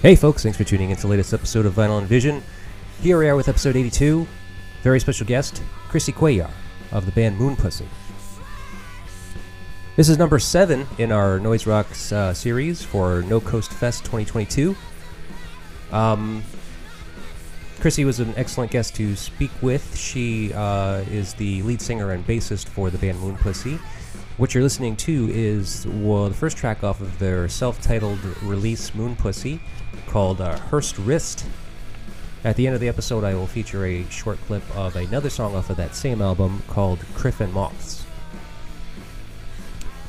Hey folks, thanks for tuning in to the latest episode of Vinyl and Vision. Here we are with episode 82. Very special guest, Chrissy Cuellar of the band Moon Pussy. This is number seven in our Noise Rocks uh, series for No Coast Fest 2022. Um, Chrissy was an excellent guest to speak with. She uh, is the lead singer and bassist for the band Moon Pussy. What you're listening to is well, the first track off of their self-titled release, Moon Pussy, called uh, Wrist. At the end of the episode, I will feature a short clip of another song off of that same album called Criff and Moths.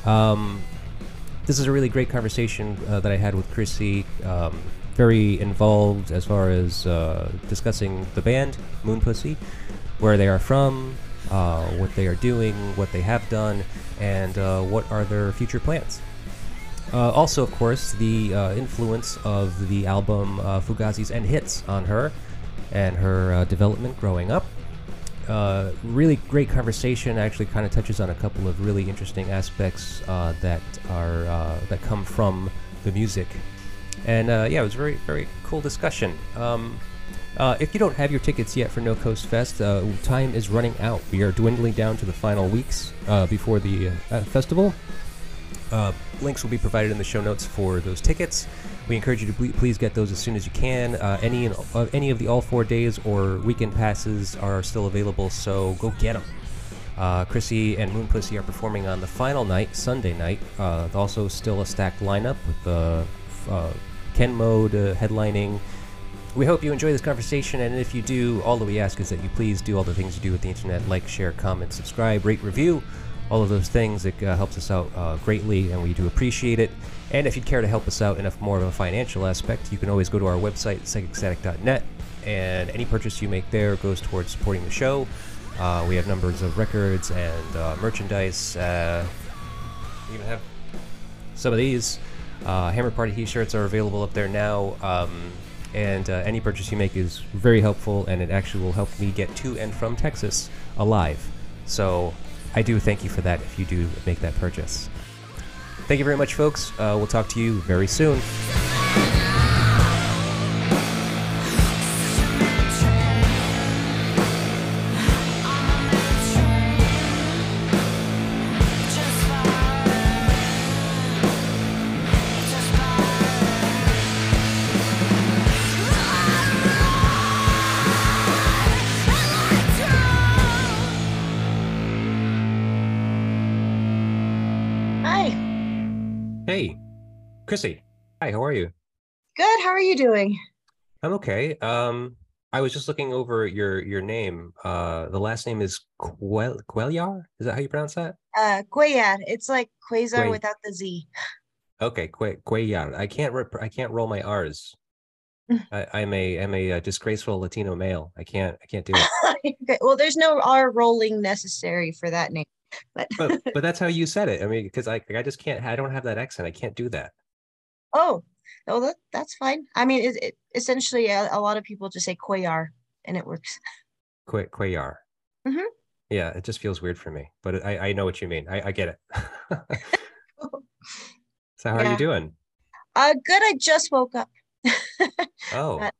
Um, this is a really great conversation uh, that I had with Chrissy. Um, very involved as far as uh, discussing the band Moon Pussy, where they are from, uh, what they are doing, what they have done, and uh, what are their future plans. Uh, also, of course, the uh, influence of the album uh, Fugazi's End Hits on her and her uh, development growing up. Uh, really great conversation. Actually, kind of touches on a couple of really interesting aspects uh, that are that come from the music. And yeah, it was a very very cool discussion. Um, if you don't have your tickets yet for No Coast Fest, time is running out. We are dwindling down to the final weeks before the festival. Links will be provided in the show notes for those tickets. We encourage you to please get those as soon as you can. Uh, any uh, any of the all four days or weekend passes are still available, so go get them. Uh, Chrissy and Moon Pussy are performing on the final night, Sunday night. Uh, also, still a stacked lineup with uh, uh, Ken Mode headlining. We hope you enjoy this conversation, and if you do, all that we ask is that you please do all the things you do with the internet like, share, comment, subscribe, rate, review all of those things. It uh, helps us out uh, greatly, and we do appreciate it. And if you'd care to help us out in a more of a financial aspect, you can always go to our website, psychicstatic.net, and any purchase you make there goes towards supporting the show. Uh, we have numbers of records and uh, merchandise. Uh, we even have some of these. Uh, Hammer Party t-shirts are available up there now. Um, and uh, any purchase you make is very helpful, and it actually will help me get to and from Texas alive. So I do thank you for that if you do make that purchase. Thank you very much, folks. Uh, we'll talk to you very soon. You doing? I'm okay. Um, I was just looking over your your name. Uh, the last name is Quel Cuellar. Is that how you pronounce that? Uh, Cuellar. It's like Quasar que- without the Z. Okay, que- Cuellar. I can't rep- I can't roll my R's. I, am a I'm a, a, uh, disgraceful Latino male. I can't I can't do it. okay. Well, there's no R rolling necessary for that name. But but, but that's how you said it. I mean, because I I just can't I don't have that accent. I can't do that. Oh, oh, that, that's fine. I mean, it, it essentially a, a, lot of people just say Cuellar, and it works. Qu- Cuellar. Mm-hmm. Yeah, it just feels weird for me, but I, I know what you mean. I, I get it. so how yeah. are you doing? Uh, good. I just woke up. oh. But,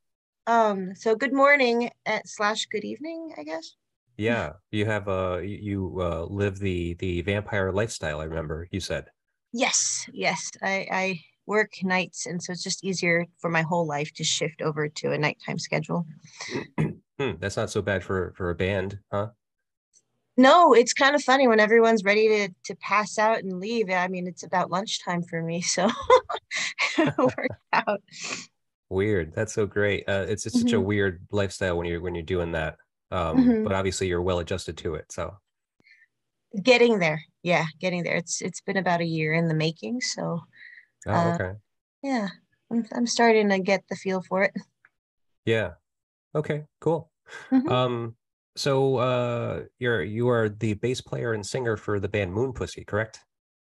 um. So good morning at slash good evening, I guess. Yeah, you have uh you uh live the the vampire lifestyle. I remember you said. Yes, yes. I I work nights and so it's just easier for my whole life to shift over to a nighttime schedule hmm, that's not so bad for for a band huh no it's kind of funny when everyone's ready to to pass out and leave i mean it's about lunchtime for me so it worked out weird that's so great uh, it's, it's mm-hmm. such a mm-hmm. weird lifestyle when you're when you're doing that um, mm-hmm. but obviously you're well adjusted to it so getting there yeah getting there it's it's been about a year in the making so Oh, uh, okay. Yeah, I'm I'm starting to get the feel for it. Yeah. Okay. Cool. Mm-hmm. Um. So, uh, you're you are the bass player and singer for the band Moon Pussy, correct?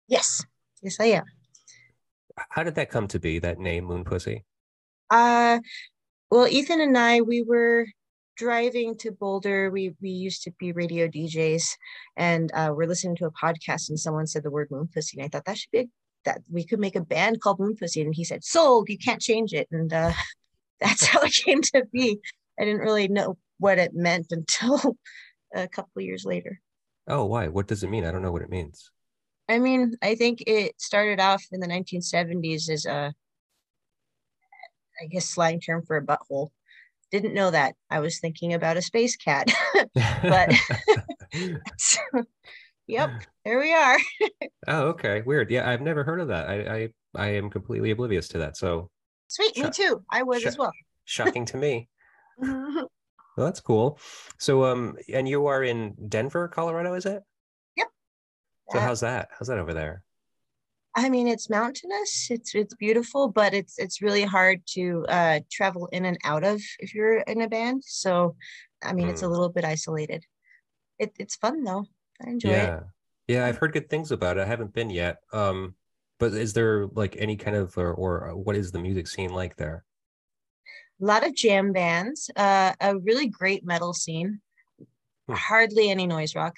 Yes. Yes, I am. How did that come to be? That name, Moon Pussy. Uh, well, Ethan and I, we were driving to Boulder. We we used to be radio DJs, and uh, we're listening to a podcast, and someone said the word Moon Pussy, and I thought that should be a that we could make a band called Moon Pussy, and he said, "Sold. You can't change it." And uh, that's how it came to be. I didn't really know what it meant until a couple years later. Oh, why? What does it mean? I don't know what it means. I mean, I think it started off in the 1970s as a, I guess, slang term for a butthole. Didn't know that. I was thinking about a space cat, but yep, there we are. oh, okay, weird. Yeah, I've never heard of that. I I, I am completely oblivious to that. So sweet, me too. I was sh- as well. shocking to me. well, that's cool. So, um, and you are in Denver, Colorado, is it? Yep. So how's that? How's that over there? I mean, it's mountainous. It's it's beautiful, but it's it's really hard to uh, travel in and out of if you're in a band. So, I mean, mm. it's a hmm. little bit isolated. It, it's fun though. I enjoy yeah. it. Yeah, I've heard good things about it. I haven't been yet. Um, but is there like any kind of or, or what is the music scene like there? A lot of jam bands. Uh, a really great metal scene. Hmm. Hardly any noise rock.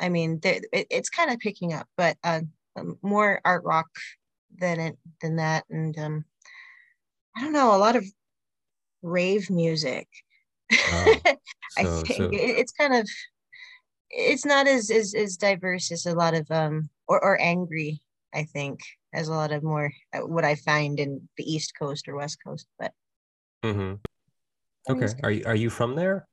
I mean, it, it's kind of picking up, but uh, um, more art rock than it than that, and um, I don't know, a lot of rave music. Oh, I think so. it's kind of it's not as, as as diverse as a lot of um or or angry. I think as a lot of more uh, what I find in the East Coast or West Coast, but. Mm-hmm. Okay. Are you are you from there?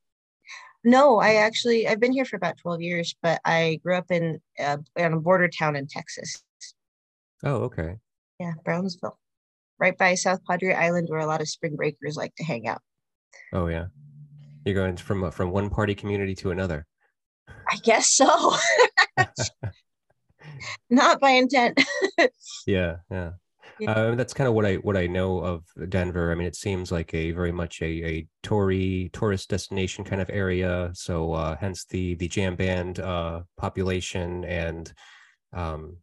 No, I actually I've been here for about 12 years, but I grew up in uh, in a border town in Texas. Oh, okay. Yeah, Brownsville, right by South Padre Island, where a lot of spring breakers like to hang out. Oh yeah, you're going from from one party community to another. I guess so. Not by intent. yeah, yeah. Yeah. Uh, that's kind of what I what I know of Denver. I mean, it seems like a very much a a Tory tourist destination kind of area. So uh, hence the the jam band uh, population and um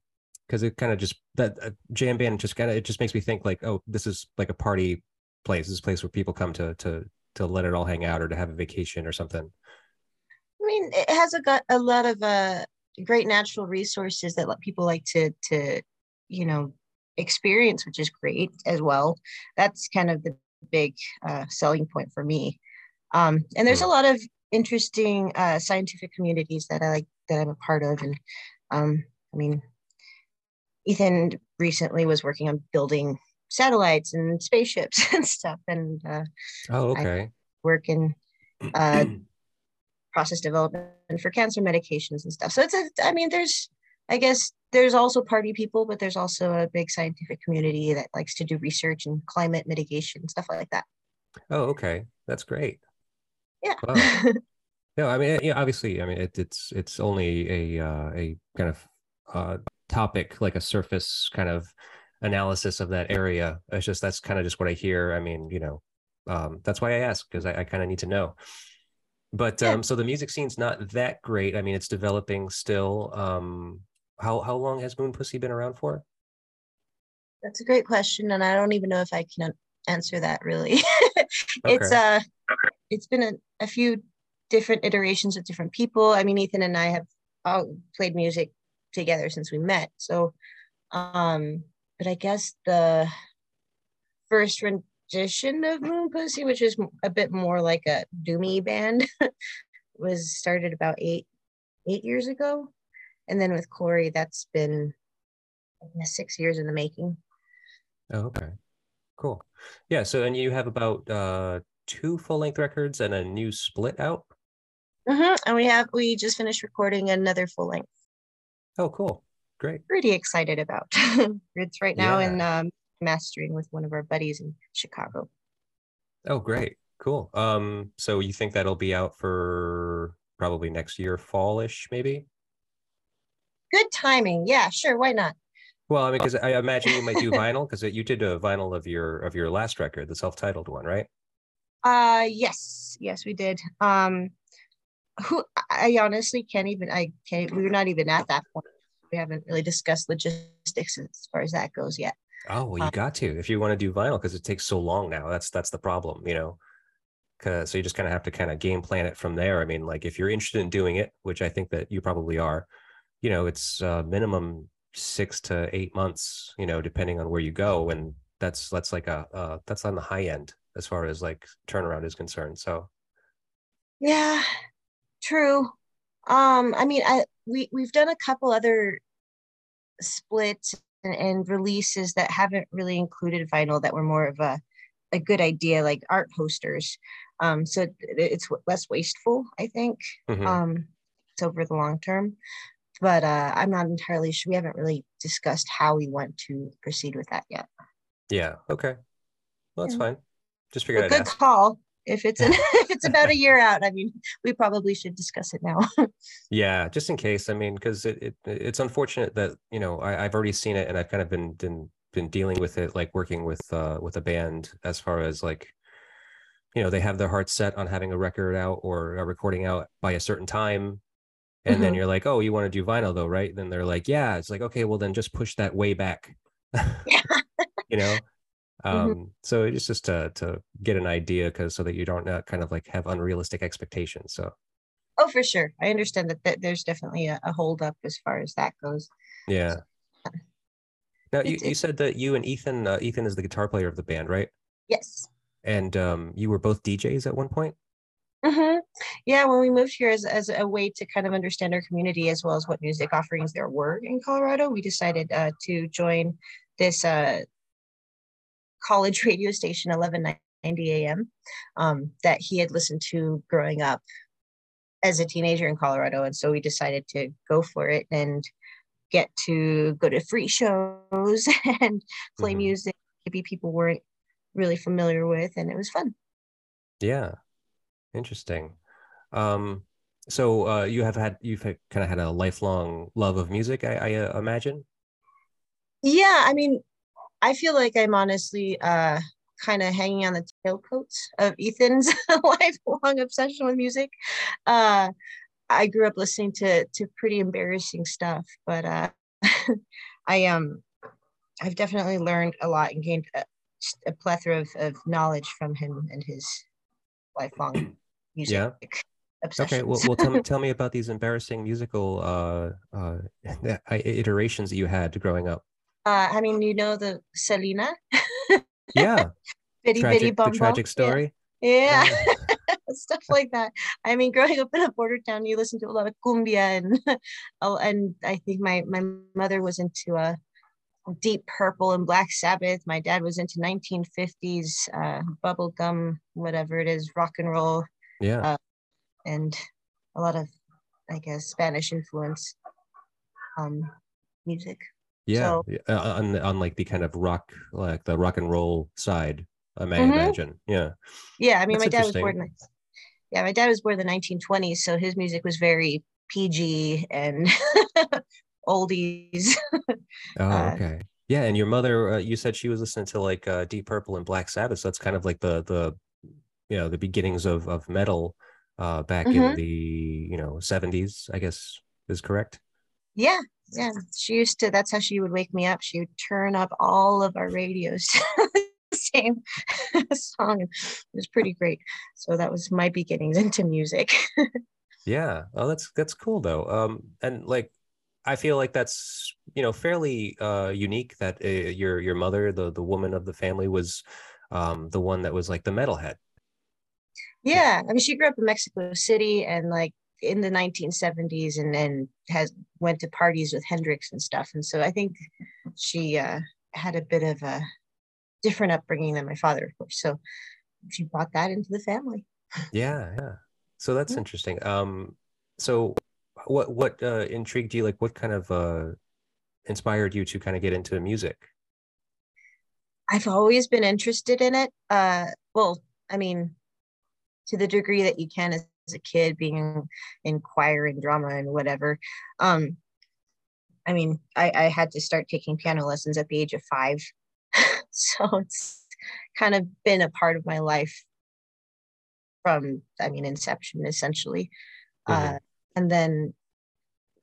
because it kind of just that uh, jam band just kind of it just makes me think like oh this is like a party place this is a place where people come to to to let it all hang out or to have a vacation or something mean it has a got a lot of uh great natural resources that people like to to you know experience, which is great as well. That's kind of the big uh, selling point for me. Um, and there's a lot of interesting uh, scientific communities that I like that I'm a part of. And um, I mean, Ethan recently was working on building satellites and spaceships and stuff. And uh, oh, okay. I work in uh, process development for cancer medications and stuff. So it's a, I mean, there's, I guess there's also party people, but there's also a big scientific community that likes to do research and climate mitigation stuff like that. Oh, okay, that's great. Yeah. Wow. no, I mean, yeah, obviously, I mean, it, it's it's only a uh, a kind of uh, topic, like a surface kind of analysis of that area. It's just that's kind of just what I hear. I mean, you know, um, that's why I ask because I, I kind of need to know. But yeah. um, so the music scene's not that great. I mean, it's developing still. Um, how how long has Moon Pussy been around for? That's a great question, and I don't even know if I can answer that really. it's okay. uh it's been a, a few different iterations with different people. I mean, Ethan and I have all played music together since we met. So um but I guess the first rendition of Moon Pussy, which is a bit more like a doomy band, was started about eight eight years ago and then with Corey, that's been six years in the making. Oh, okay, cool. Yeah. So, and you have about uh, two full length records and a new split out. Mm-hmm. And we have we just finished recording another full length. Oh, cool! Great. Pretty excited about. it's right now yeah. in um, mastering with one of our buddies in Chicago. Oh, great! Cool. Um, so you think that'll be out for probably next year, fallish, maybe? Good timing. Yeah, sure. Why not? Well, I mean, because I imagine you might do vinyl because you did a vinyl of your of your last record, the self-titled one, right? Uh, yes, yes, we did. Um, who I honestly can't even. I can't. We're not even at that point. We haven't really discussed logistics as far as that goes yet. Oh well, you um, got to if you want to do vinyl because it takes so long now. That's that's the problem, you know. Cause so you just kind of have to kind of game plan it from there. I mean, like if you're interested in doing it, which I think that you probably are, you know it's uh, minimum six to eight months, you know, depending on where you go. And that's that's like a uh, that's on the high end as far as like turnaround is concerned. So yeah, true. Um, I mean, I we we've done a couple other splits and, and releases that haven't really included vinyl that were more of a a good idea, like art posters. Um, so it's less wasteful, I think. Mm-hmm. Um, it's over the long term, but uh, I'm not entirely sure. We haven't really discussed how we want to proceed with that yet. Yeah. Okay. Well, that's yeah. fine. Just figured. Out. Good ask. call. If it's an, if it's about a year out, I mean, we probably should discuss it now. yeah, just in case. I mean, because it, it it's unfortunate that you know I, I've already seen it and I've kind of been been been dealing with it, like working with uh with a band as far as like you know they have their heart set on having a record out or a recording out by a certain time and mm-hmm. then you're like oh you want to do vinyl though right then they're like yeah it's like okay well then just push that way back you know. Um mm-hmm. so it's just to to get an idea because so that you don't uh, kind of like have unrealistic expectations so. Oh for sure. I understand that, that there's definitely a, a hold up as far as that goes. Yeah. Now you, you said that you and ethan uh, ethan is the guitar player of the band right? Yes. And um you were both djs at one point? Mm-hmm. Yeah, when we moved here as, as a way to kind of understand our community as well as what music offerings there were in Colorado, we decided uh, to join this uh, college radio station, 1190 AM, um, that he had listened to growing up as a teenager in Colorado. And so we decided to go for it and get to go to free shows and play mm-hmm. music maybe people weren't really familiar with. And it was fun. Yeah, Interesting. Um, so uh, you have had you've kind of had a lifelong love of music, I, I uh, imagine. Yeah, I mean, I feel like I'm honestly uh, kind of hanging on the tailcoats of Ethan's lifelong obsession with music. Uh, I grew up listening to to pretty embarrassing stuff, but uh, I um I've definitely learned a lot and gained a, a plethora of, of knowledge from him and his lifelong music. Yeah. Okay, well, well, tell me tell me about these embarrassing musical uh, uh, iterations that you had growing up. Uh, I mean, you know the Selena. yeah. bitty tragic, bitty bum the tragic story. Yeah. yeah. Stuff like that. I mean, growing up in a border town, you listen to a lot of cumbia and and I think my my mother was into a uh, Deep Purple and Black Sabbath. My dad was into 1950s uh, bubblegum, whatever it is, rock and roll yeah uh, and a lot of i guess spanish influence um music yeah so, uh, on, on like the kind of rock like the rock and roll side i may mm-hmm. imagine. Yeah. Yeah i mean That's my dad was born in, yeah my dad was born in the 1920s so his music was very pg and oldies. Oh uh, okay. Yeah and your mother uh, you said she was listening to like uh, deep purple and black sabbath so that's kind of like the the you know the beginnings of of metal uh back mm-hmm. in the you know 70s i guess is correct? Yeah yeah she used to that's how she would wake me up. She would turn up all of our radios same song. It was pretty great. So that was my beginnings into music. Yeah. Oh that's that's cool though. Um and like i feel like that's you know fairly uh unique that uh, your your mother the the woman of the family was um the one that was like the metalhead. Yeah, I mean, she grew up in Mexico City and like in the 1970s, and then has went to parties with Hendrix and stuff. And so I think she uh, had a bit of a different upbringing than my father, of course. So she brought that into the family. Yeah, yeah. So that's yeah. interesting. Um, so what what uh, intrigued you? Like, what kind of uh, inspired you to kind of get into music? I've always been interested in it. Uh, well, I mean, to the degree that you can as, a kid being in choir and drama and whatever um i mean I, I had to start taking piano lessons at the age of five so it's kind of been a part of my life from i mean inception essentially mm-hmm. uh, and then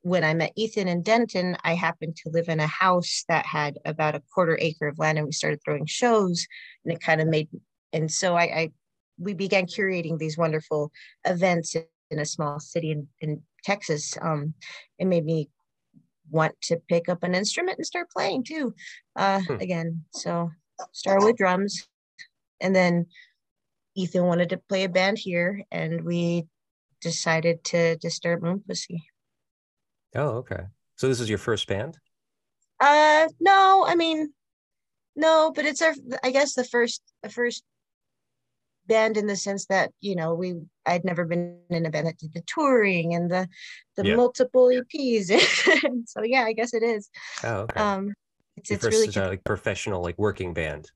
when I met Ethan in Denton, I happened to live in a house that had about a quarter acre of land, and we started throwing shows, and it kind of made. And so I, I we began curating these wonderful events in a small city in, in Texas. Um, it made me want to pick up an instrument and start playing too uh, hmm. again. So started with drums and then Ethan wanted to play a band here and we decided to to start Moon Pussy. Oh, okay. So this is your first band? Uh no, I mean no, but it's our I guess the first the first band in the sense that you know we I'd never been in a band that did the touring and the the yeah. multiple EPs. so yeah, I guess it is. Oh, okay. Um, it's, it's really uh, like professional, like working band.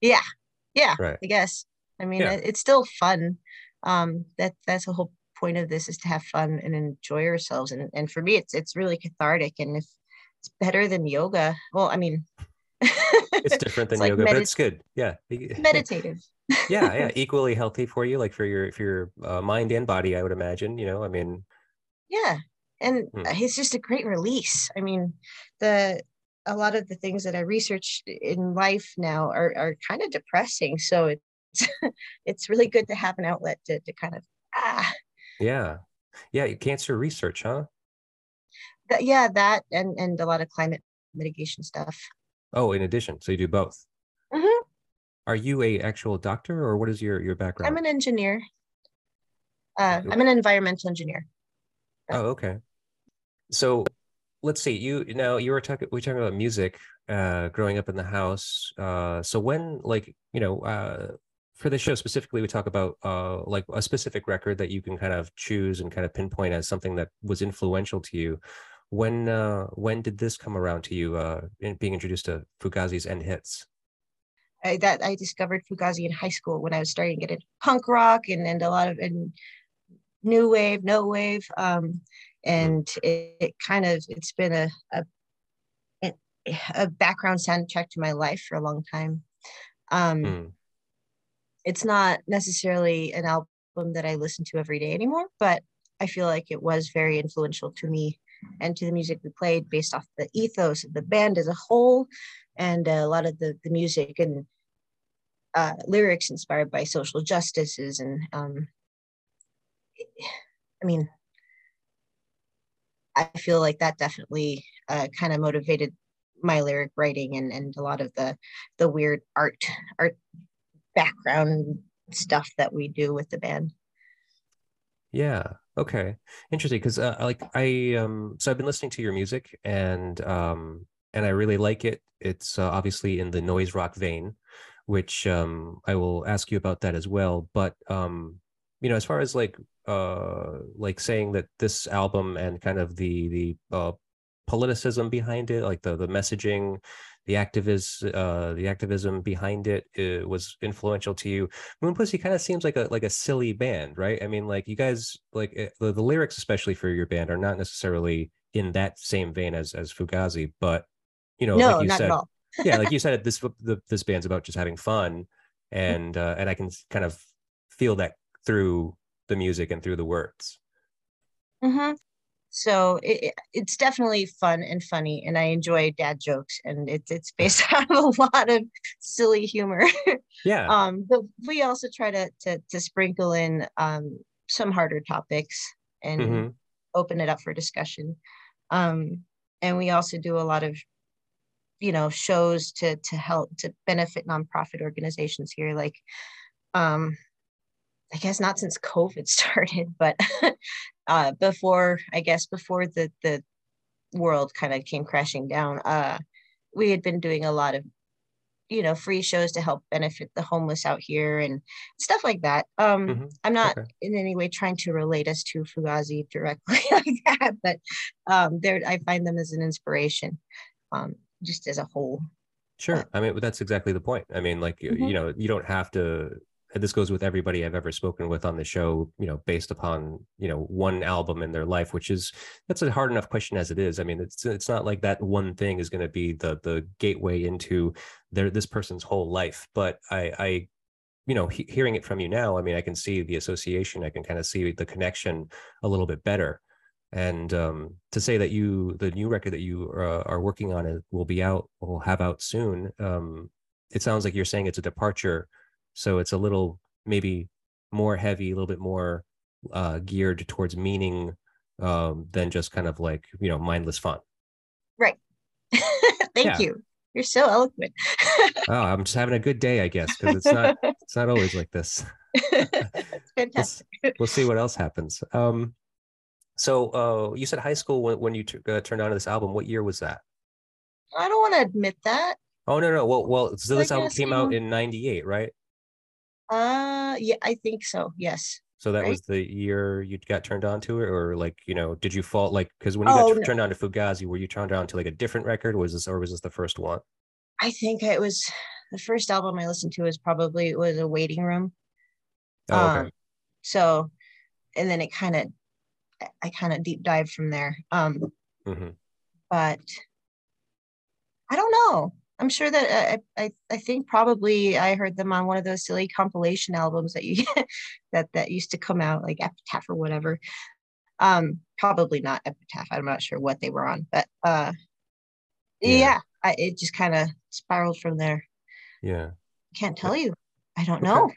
Yeah, yeah. Right. I guess. I mean, yeah. it, it's still fun. Um, that that's the whole point of this is to have fun and enjoy ourselves. And and for me, it's it's really cathartic. And if it's better than yoga, well, I mean, it's different than it's yoga, like medit- but it's good. Yeah, meditative yeah, yeah, equally healthy for you, like for your for your uh, mind and body. I would imagine. You know, I mean, yeah, and hmm. it's just a great release. I mean, the a lot of the things that I research in life now are are kind of depressing. So it's it's really good to have an outlet to to kind of ah. Yeah, yeah, cancer research, huh? That, yeah, that and and a lot of climate mitigation stuff. Oh, in addition, so you do both. Are you a actual doctor or what is your your background? I'm an engineer. Uh, I'm an environmental engineer. Oh, okay. So let's see. You now you were talking we were talking about music uh growing up in the house. Uh so when like, you know, uh for the show specifically we talk about uh like a specific record that you can kind of choose and kind of pinpoint as something that was influential to you. When uh when did this come around to you uh in being introduced to Fugazi's end hits? I, that I discovered Fugazi in high school when I was starting to get into punk rock and, and a lot of and new wave, no wave. Um, and it, it, kind of it's been a, a a background soundtrack to my life for a long time. Um, mm. It's not necessarily an album that I listen to every day anymore, but I feel like it was very influential to me and to the music we played based off the ethos of the band as a whole and a lot of the, the music and uh, lyrics inspired by social justices and um, i mean i feel like that definitely uh, kind of motivated my lyric writing and, and a lot of the the weird art art background stuff that we do with the band. Yeah. Okay. Interesting because uh, like i um so i've been listening to your music and um and i really like it it's uh, obviously in the noise rock vein which um, I will ask you about that as well. But um, you know, as far as like uh, like saying that this album and kind of the the uh, politicism behind it, like the the messaging, the activist uh, the activism behind it, it uh, was influential to you. Moon Pussy kind of seems like a like a silly band, right? I mean, like you guys like eh, the, the lyrics, especially for your band, are not necessarily in that same vein as as Fugazi, but you know, no, like you said, yeah, like you said, this the, this band's about just having fun, and uh, and I can kind of feel that through the music and through the words. Mm-hmm. So it, it's definitely fun and funny, and I enjoy dad jokes, and it's it's based on a lot of silly humor. Yeah. um, but we also try to to, to sprinkle in um, some harder topics and mm-hmm. open it up for discussion. Um, and we also do a lot of you know shows to to help to benefit nonprofit organizations here like um i guess not since covid started but uh before i guess before the the world kind of came crashing down uh we had been doing a lot of you know free shows to help benefit the homeless out here and stuff like that um mm-hmm. i'm not okay. in any way trying to relate us to fugazi directly like that but um there i find them as an inspiration um just as a whole. Sure. I mean, that's exactly the point. I mean, like, mm-hmm. you know, you don't have to, this goes with everybody I've ever spoken with on the show, you know, based upon, you know, one album in their life, which is, that's a hard enough question as it is. I mean, it's, it's not like that one thing is going to be the, the gateway into their, this person's whole life. But I, I, you know, he, hearing it from you now, I mean, I can see the association. I can kind of see the connection a little bit better and um, to say that you the new record that you uh, are working on it will be out will have out soon um, it sounds like you're saying it's a departure so it's a little maybe more heavy a little bit more uh, geared towards meaning um, than just kind of like you know mindless fun Right. Thank yeah. you. You're so eloquent. oh, I'm just having a good day, I guess, because it's not it's not always like this. fantastic. We'll, we'll, see what else happens. Um, so uh, you said high school when, when you t- uh, turned on to this album. What year was that? I don't want to admit that. Oh no no well well so this album came out in '98, right? Uh, yeah, I think so. Yes. So that right? was the year you got turned on to it, or like you know, did you fall like because when you oh, got no. turned on to Fugazi, were you turned on to like a different record? Was this or was this the first one? I think it was the first album I listened to was probably it was a waiting room. Oh, okay. Um, so, and then it kind of, I kind of deep dive from there. Um, mm-hmm. but I don't know. I'm sure that uh, I, I, I think probably I heard them on one of those silly compilation albums that you that that used to come out like Epitaph or whatever. Um, probably not Epitaph. I'm not sure what they were on, but uh, yeah, yeah I, it just kind of spiraled from there. Yeah, can't tell you. I don't know.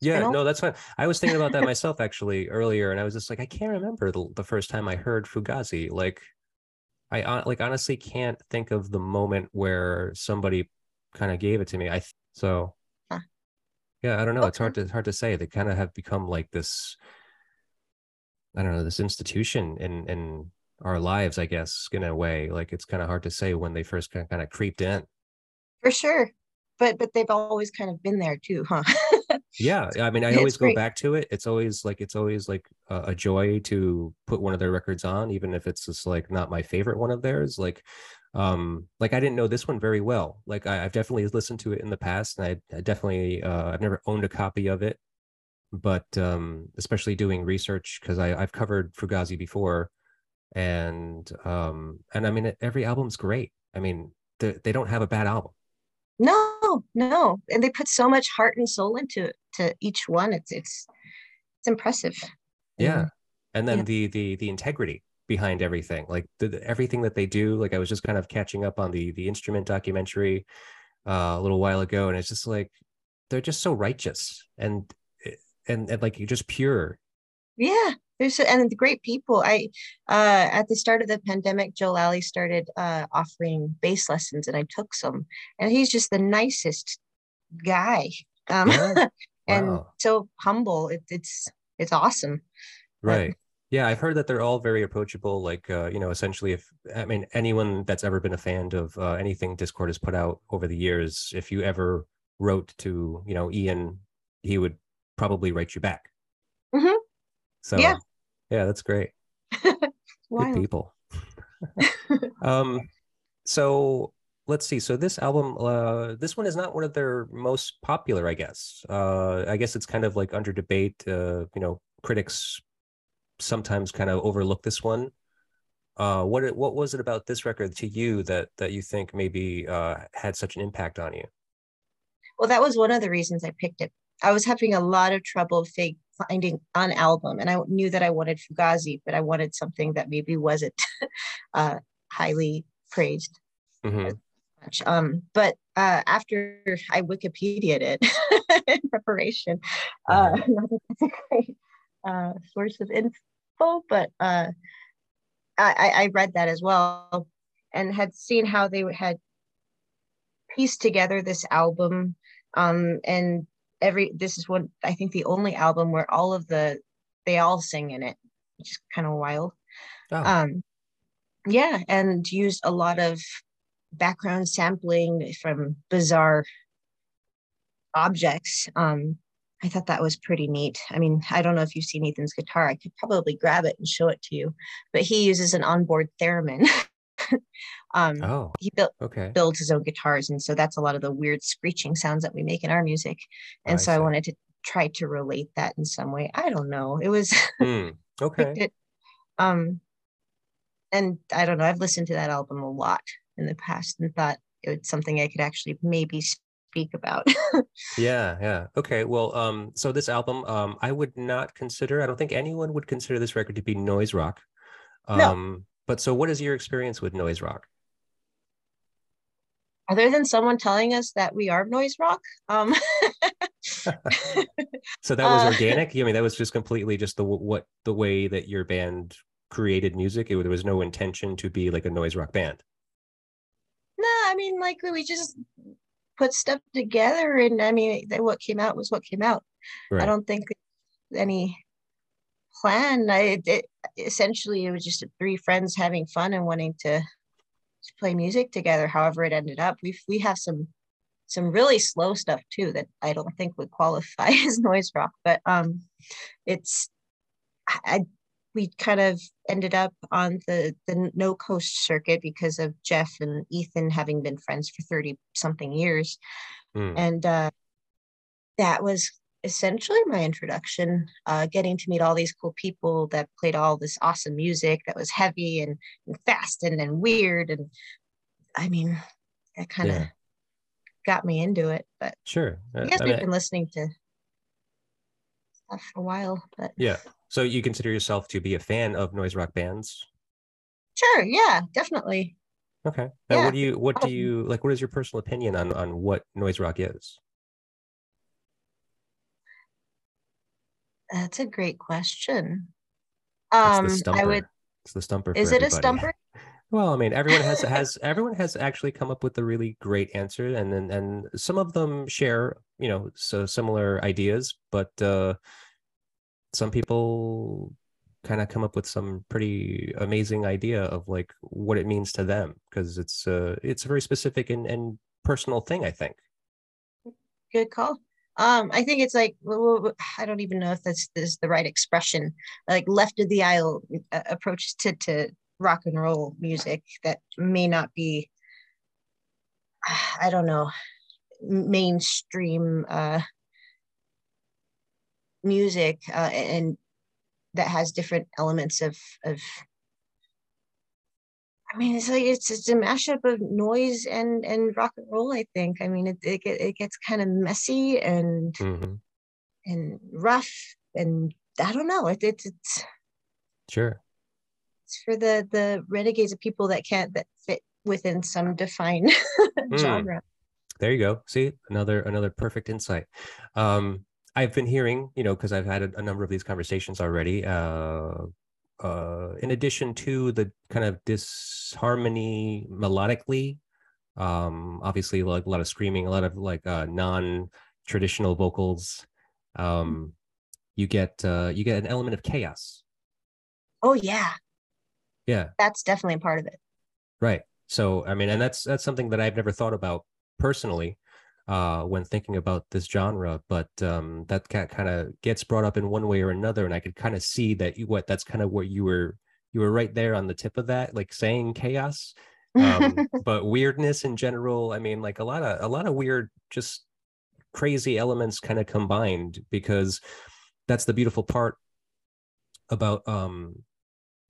Yeah, no, that's fine. I was thinking about that myself actually earlier, and I was just like, I can't remember the, the first time I heard Fugazi. Like, I uh, like honestly can't think of the moment where somebody kind of gave it to me. I so huh. yeah, I don't know. Okay. It's hard to it's hard to say. They kind of have become like this. I don't know this institution in in our lives, I guess, in a way. Like it's kind of hard to say when they first kind of, kind of creeped in. For sure, but but they've always kind of been there too, huh? yeah i mean i it's always great. go back to it it's always like it's always like a, a, joy to put one of their records on even if it's just like not my favorite one of theirs like um like i didn't know this one very well like I, have definitely listened to it in the past and i, I definitely uh, i've never owned a copy of it but um especially doing research because i i've covered fugazi before and um and i mean every album's great i mean they, they don't have a bad album no, no, and they put so much heart and soul into to each one. It's it's it's impressive. Yeah, and then yeah. the the the integrity behind everything, like the, the, everything that they do. Like I was just kind of catching up on the the instrument documentary uh, a little while ago, and it's just like they're just so righteous and and, and like you're just pure. Yeah, there's and the great people. I uh at the start of the pandemic joe lally started uh offering bass lessons and i took some. And he's just the nicest guy. Um yeah. and wow. so humble. It, it's it's awesome. Right. Yeah i've heard that they're all very approachable like uh you know essentially if i mean anyone that's ever been a fan of uh, anything Dischord has put out over the years if you ever wrote to you know ian he would probably write you back. Mm-hmm. So yeah, yeah, that's great. Good people. um, so let's see. So this album, uh, this one is not one of their most popular, I guess. Uh, I guess it's kind of like under debate. Uh, you know, critics sometimes kind of overlook this one. Uh, what it, what was it about this record to you that that you think maybe uh, had such an impact on you? Well, that was one of the reasons I picked it. I was having a lot of trouble fig- finding an album and i knew that i wanted fugazi but i wanted something that maybe wasn't uh, highly praised mm-hmm. um, but uh, after i wikipedia'd it in preparation uh, mm-hmm. not that that's a great uh, source of info but uh, I, I read that as well and had seen how they had pieced together this album um, and every this is one I think the only album where all of the they all sing in it, which is kind of wild. Oh. Um, yeah, and used a lot of background sampling from bizarre objects. Um, I thought that was pretty neat. I mean, I don't know if you've seen Ethan's guitar. I could probably grab it and show it to you, but he uses an onboard theremin. um, oh, he built okay. builds his own guitars, and so that's a lot of the weird screeching sounds that we make in our music. And I so see. I wanted to try to relate that in some way. I don't know. It was mm, okay. it, um, and I don't know. I've listened to that album a lot in the past and thought it was something I could actually maybe speak about. yeah, yeah. Okay. Well, um, so this album, um, I would not consider. I don't think anyone would consider this record to be noise rock. Um, no. But so, what is your experience with noise rock? Other than someone telling us that we are noise rock, um... so that was uh, organic. I mean, that was just completely just the what the way that your band created music. It, there was no intention to be like a noise rock band. No, I mean, like we just put stuff together, and I mean, what came out was what came out. Right. I don't think any plan. I it, essentially it was just three friends having fun and wanting to, to play music together. However, it ended up. We we have some some really slow stuff too that I don't think would qualify as noise rock, but um, it's I we kind of ended up on the the no coast circuit because of Jeff and Ethan having been friends for 30 something years. Mm. And uh, that was essentially my introduction, uh, getting to meet all these cool people that played all this awesome music that was heavy and, and fast and, and weird. And I mean, that kind of yeah. got me into it. But sure, uh, I guess I we've been listening to stuff for a while. But yeah, so you consider yourself to be a fan of noise rock bands? Sure. Yeah, definitely. Okay. Yeah. what do you what do you like what is your personal opinion on on what noise rock is? That's a great question. Um I would it's the stumper. Is it everybody. a stumper? Well, I mean, everyone has has everyone has actually come up with a really great answer, and and and some of them share, you know, so similar ideas, but uh, some people kind of come up with some pretty amazing idea of like what it means to them because it's uh it's a very specific and, and personal thing i think good call um i think it's like i don't even know if that's is the right expression like left of the aisle uh, approach to to rock and roll music that may not be i don't know mainstream uh music uh, and that has different elements of of I mean, it's like it's it's a mashup of noise and and rock and roll. I think. I mean, it it, it gets kind of messy and mm-hmm. and rough, and I don't know. It, it's it's sure. It's for the the renegades of people that can't that fit within some defined mm. genre. There you go. See another another perfect insight. Um, I've been hearing, you know, because I've had a, a, number of these conversations already. Uh, uh, in addition to the kind of disharmony melodically, um, obviously like a lot of screaming, a lot of like uh, non-traditional vocals. Um, you get uh, you get an element of chaos. Oh yeah. Yeah. That's definitely a part of it. Right. So I mean, and that's that's something that I've never thought about personally uh, when thinking about this genre, but um, that kind of gets brought up in one way or another, and I could kind of see that you what that's kind of what you were you were right there on the tip of that, like saying chaos, um, but weirdness in general. I mean, like a lot of a lot of weird, just crazy elements kind of combined because that's the beautiful part about um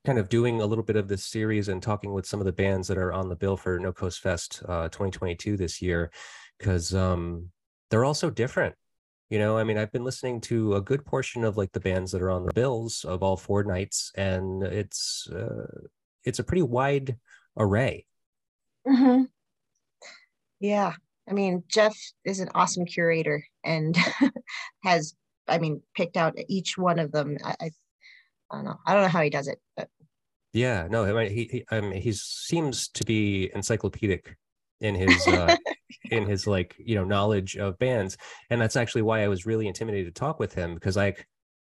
kind of doing a little bit of this series and talking with some of the bands that are on the bill for No Coast Fest uh, 2022 this year because um, they're all so different. You know, I mean, I've been listening to a good portion of like the bands that are on the bills of all four nights, and it's uh, it's a pretty wide array. Mm-hmm. Yeah, I mean, Jeff is an awesome curator and has, I mean, picked out each one of them. I, I, I don't know. I don't know how he does it, but yeah, no, I mean, he, he he seems to be encyclopedic in his uh, in his like you know knowledge of bands. And that's actually why i was really intimidated to talk with him because like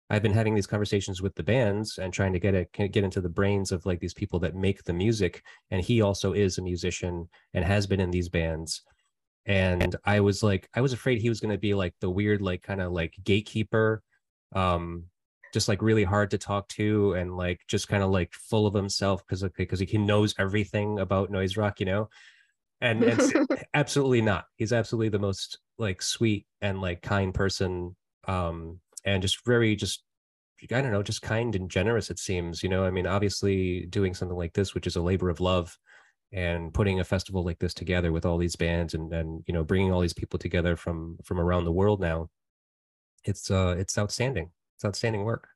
i've been having these conversations with the bands and trying to get it get into the brains of like these people that make the music. And he also is a musician and has been in these bands. And i was like i was afraid he was going to be like the weird like kind of like gatekeeper um just like really hard to talk to and like just kind of like full of himself because because he knows everything about noise rock you know and it's absolutely not. He's absolutely the most like sweet and like kind person um and just very just i don't know just kind and generous it seems you know? I mean obviously doing something like this which is a labor of love and putting a festival like this together with all these bands and and you know bringing all these people together from from around the world now it's uh it's outstanding. It's outstanding work.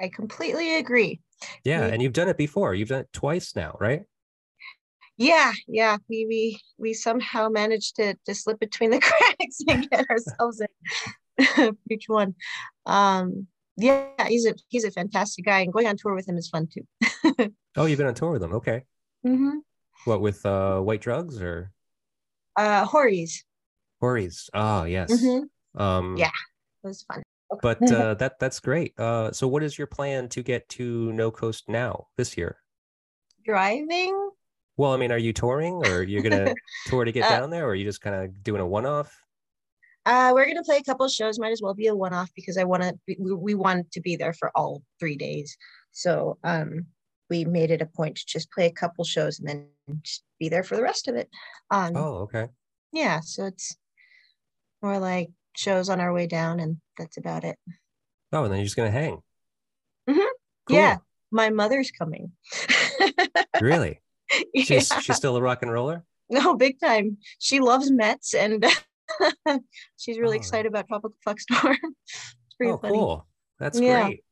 I completely agree. Yeah and you've done it before. You've done it twice now right yeah yeah we we we somehow managed to to slip between the cracks and get ourselves in each one um yeah he's a he's a fantastic guy and going on tour with him is fun too oh you've been on tour with him okay mm-hmm. what with uh white drugs or uh Horries. Horries. Oh yes. Mm-hmm. Um yeah, it was fun. But uh that that's great. Uh so what is your plan to get to No Coast now this year? Driving? Well, I mean, are you touring or you're gonna tour to get uh, down there or are you just kind of doing a one off? Uh, we're gonna play a couple shows. Might as well be a one-off because I want to. We, we want to be there for all three days. So um, we made it a point to just play a couple shows and then just be there for the rest of it. Um, oh, okay. Yeah, so it's more like shows on our way down, and that's about it. Oh, and then you're just gonna hang. Mm-hmm. Cool. Yeah, my mother's coming. really? She's yeah. she's still a rock and roller. No, big time. She loves METZ, and she's really oh. excited about Tropical Fuck Storm. oh, funny. cool. That's yeah. great.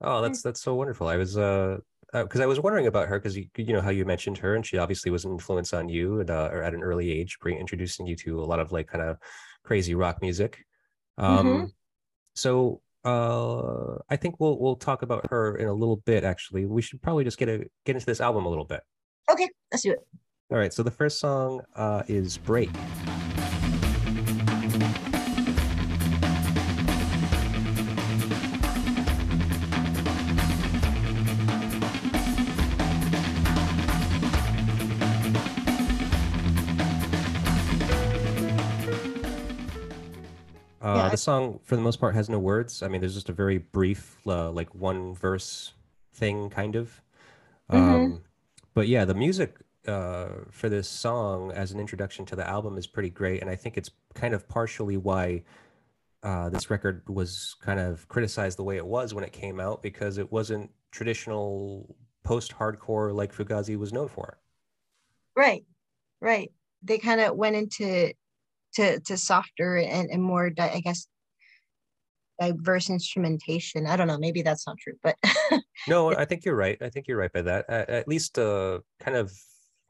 Oh, that's that's so wonderful. I was uh because uh, I was wondering about her because you, you know how you mentioned her and she obviously was an influence on you and uh, or at an early age, bring introducing you to a lot of like kind of crazy rock music. Um, mm-hmm. So uh, I think we'll we'll talk about her in a little bit. Actually, we should probably just get a get into this album a little bit. Okay, let's do it. All right. So the first song uh, is "Break." Uh, the song, for the most part, has no words. I mean, there's just a very brief, uh, like one verse thing, kind of. Mm-hmm. But yeah, the music uh, for this song as an introduction to the album is pretty great, and I think it's kind of partially why uh, this record was kind of criticized the way it was when it came out because it wasn't traditional post-hardcore like Fugazi was known for. Right, right. They kind of went into to to softer and, and more i guess diverse instrumentation i don't know maybe that's not true but no i think you're right i think you're right by that at, at least a kind of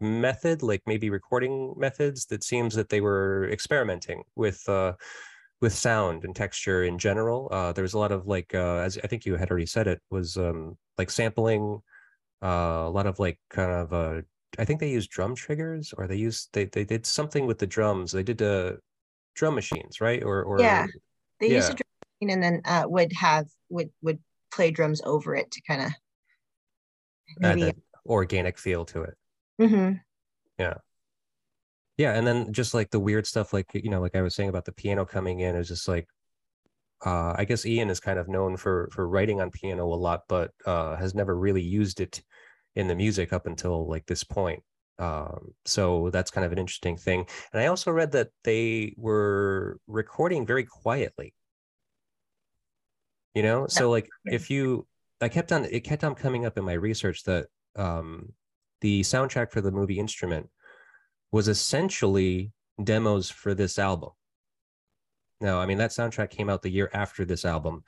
method like maybe recording methods that seems that they were experimenting with uh with sound and texture in general uh there was a lot of like uh as i think you had already said it was um like sampling uh, a lot of like kind of uh I think they used drum triggers or they used they they did something with the drums. They did uh drum machines, right? Or or yeah, they yeah. used a drum and then uh, would have would would play drums over it to kind of maybe add organic feel to it. Mm-hmm. Yeah. Yeah, and then just like the weird stuff, like you know, like I was saying about the piano coming in, is just like uh, I guess Ian is kind of known for for writing on piano a lot, but uh, has never really used it in the music up until like this point. Um, so that's kind of an interesting thing. And I also read that they were recording very quietly. You know, so like if you, I kept on, it kept on coming up in my research that um, the soundtrack for the movie Instrument was essentially demos for this album. Now, I mean, that soundtrack came out the year after this album,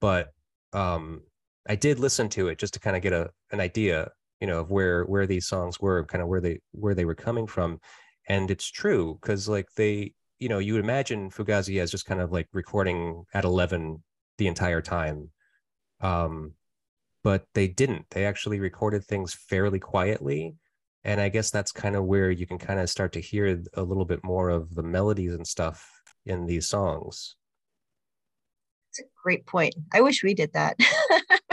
but um, I did listen to it just to kind of get a an idea you know of where where these songs were kind of where they where they were coming from. And it's true because like they you know you would imagine fugazi as just kind of like recording at 11 the entire time. Um but they didn't. They actually recorded things fairly quietly. And i guess that's kind of where you can kind of start to hear a little bit more of the melodies and stuff in these songs. It's a great point. I wish we did that.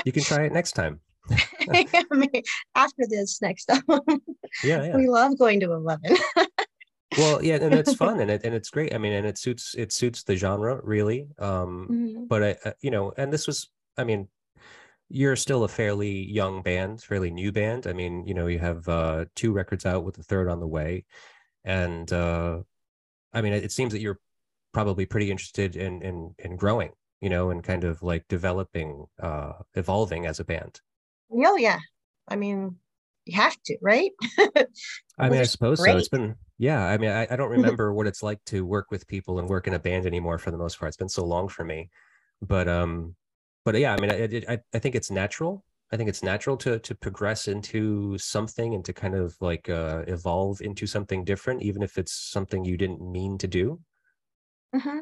You can try it next time. After this next album. Yeah, yeah. We love going to 11. well, yeah, and it's fun and it and it's great. I mean, and it suits it suits the genre really. Um, mm-hmm. but I, uh, you know, and this was, I mean, you're still a fairly young band, fairly new band. I mean, you know, you have uh, two records out with the third on the way, and uh, I mean, it, it seems that you're probably pretty interested in in in growing, you know, and kind of like developing, uh, evolving as a band. Oh yeah. I mean, you have to, right? I mean, I suppose great. so. It's been yeah. I mean, I, I don't remember what it's like to work with people and work in a band anymore for the most part. It's been so long for me. But um, but yeah, I mean, I I, I think it's natural. I think it's natural to to progress into something and to kind of like uh, evolve into something different, even if it's something you didn't mean to do. Mm-hmm.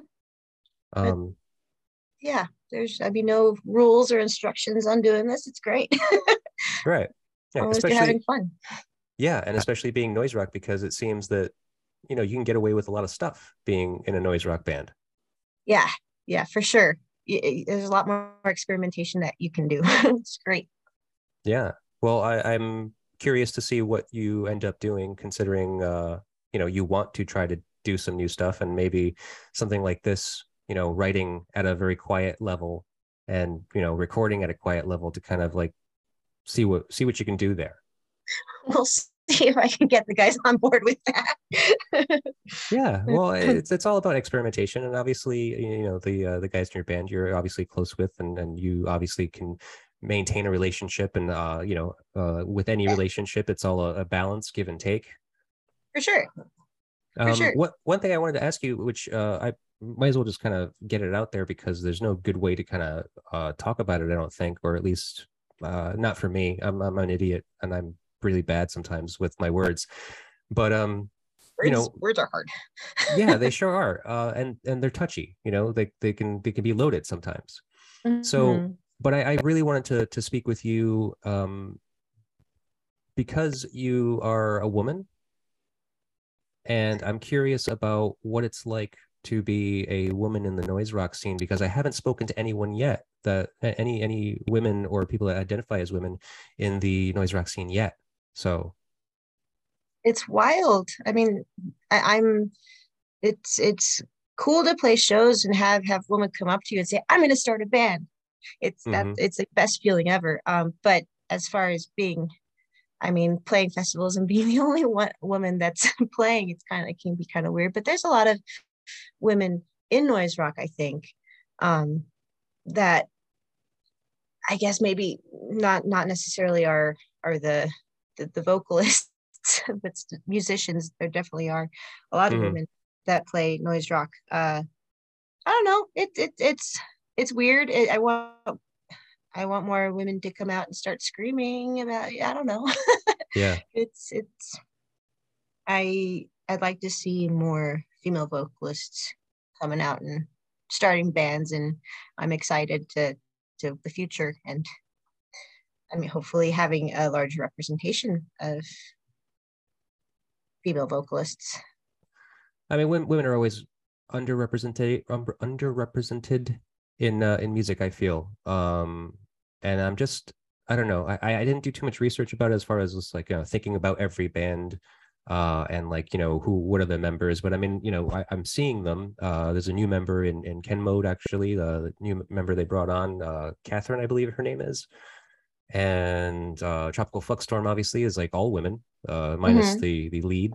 Um, yeah, there's I mean no rules or instructions on doing this. It's great. right. Yeah, especially having fun. Yeah, and especially being noise rock because it seems that you know you can get away with a lot of stuff being in a noise rock band. Yeah, yeah, for sure. There's a lot more experimentation that you can do. it's great. Yeah. Well, I, I'm curious to see what you end up doing, considering uh, you know you want to try to do some new stuff, and maybe something like this, you know, writing at a very quiet level, and you know, recording at a quiet level to kind of like see what see what you can do there. we'll see if I can get the guys on board with that. yeah, well, it's it's all about experimentation, and obviously, you know, the uh, the guys in your band you're obviously close with, and and you obviously can maintain a relationship, and uh, you know, uh, with any relationship, it's all a, a balance, give and take. For sure. For um, sure. What one thing I wanted to ask you, which uh, I might as well just kind of get it out there because there's no good way to kind of uh, talk about it, I don't think, or at least uh, not for me. I'm I'm an idiot, and I'm really bad sometimes with my words but um words, you know words are hard yeah they sure are uh and and they're touchy you know they they can they can be loaded sometimes mm-hmm. so but I, I really wanted to to speak with you um because you are a woman and i'm curious about what it's like to be a woman in the noise rock scene because I haven't spoken to anyone yet that any any women or people that identify as women in the noise rock scene yet. So it's wild. I mean, I, am it's it's cool to play shows and have have women come up to you and say, "I'm going to start a band." It's mm-hmm. that it's the best feeling ever. Um, but as far as being, I mean, playing festivals and being the only one woman that's playing, it's kind of it can be kind of weird. But there's a lot of women in noise rock, I think, um, that I guess maybe not not necessarily are are the the, the vocalists, but musicians, there definitely are a lot of mm-hmm. women that play noise rock. Uh, I don't know. It, it it's it's weird. It, I want I want more women to come out and start screaming about. I don't know. yeah. It's it's. I I'd like to see more female vocalists coming out and starting bands, and I'm excited to to the future and I mean, hopefully having a large representation of female vocalists. I mean, women, are always underrepresented underrepresented in uh, in music. I feel, um, and I'm just I don't know. I I didn't do too much research about it as far as just like you know, thinking about every band uh, and like you know who what are the members but i mean you know I, am seeing them uh, there's a new member in in ken mode actually the, the new member they brought on uh, catherine i believe her name is and uh, Tropical Fuck Storm obviously is like all women, uh, minus mm-hmm. the the lead.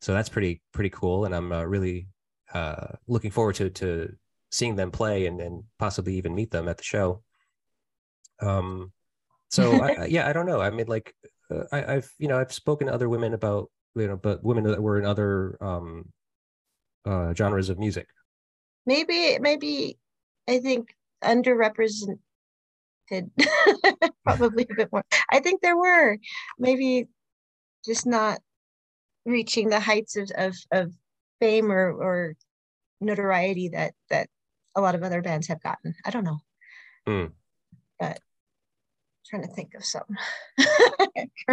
So that's pretty pretty cool, and I'm uh, really uh, looking forward to to seeing them play and and possibly even meet them at the show. Um, so I, yeah, I don't know. I mean, like uh, I, I've you know I've spoken to other women about you know, but women that were in other um, uh, genres of music. Maybe maybe I think underrepresented probably a bit more. I think there were maybe just not reaching the heights of of, of fame or or notoriety that that a lot of other bands have gotten. I don't know. Mm. But trying to think of some.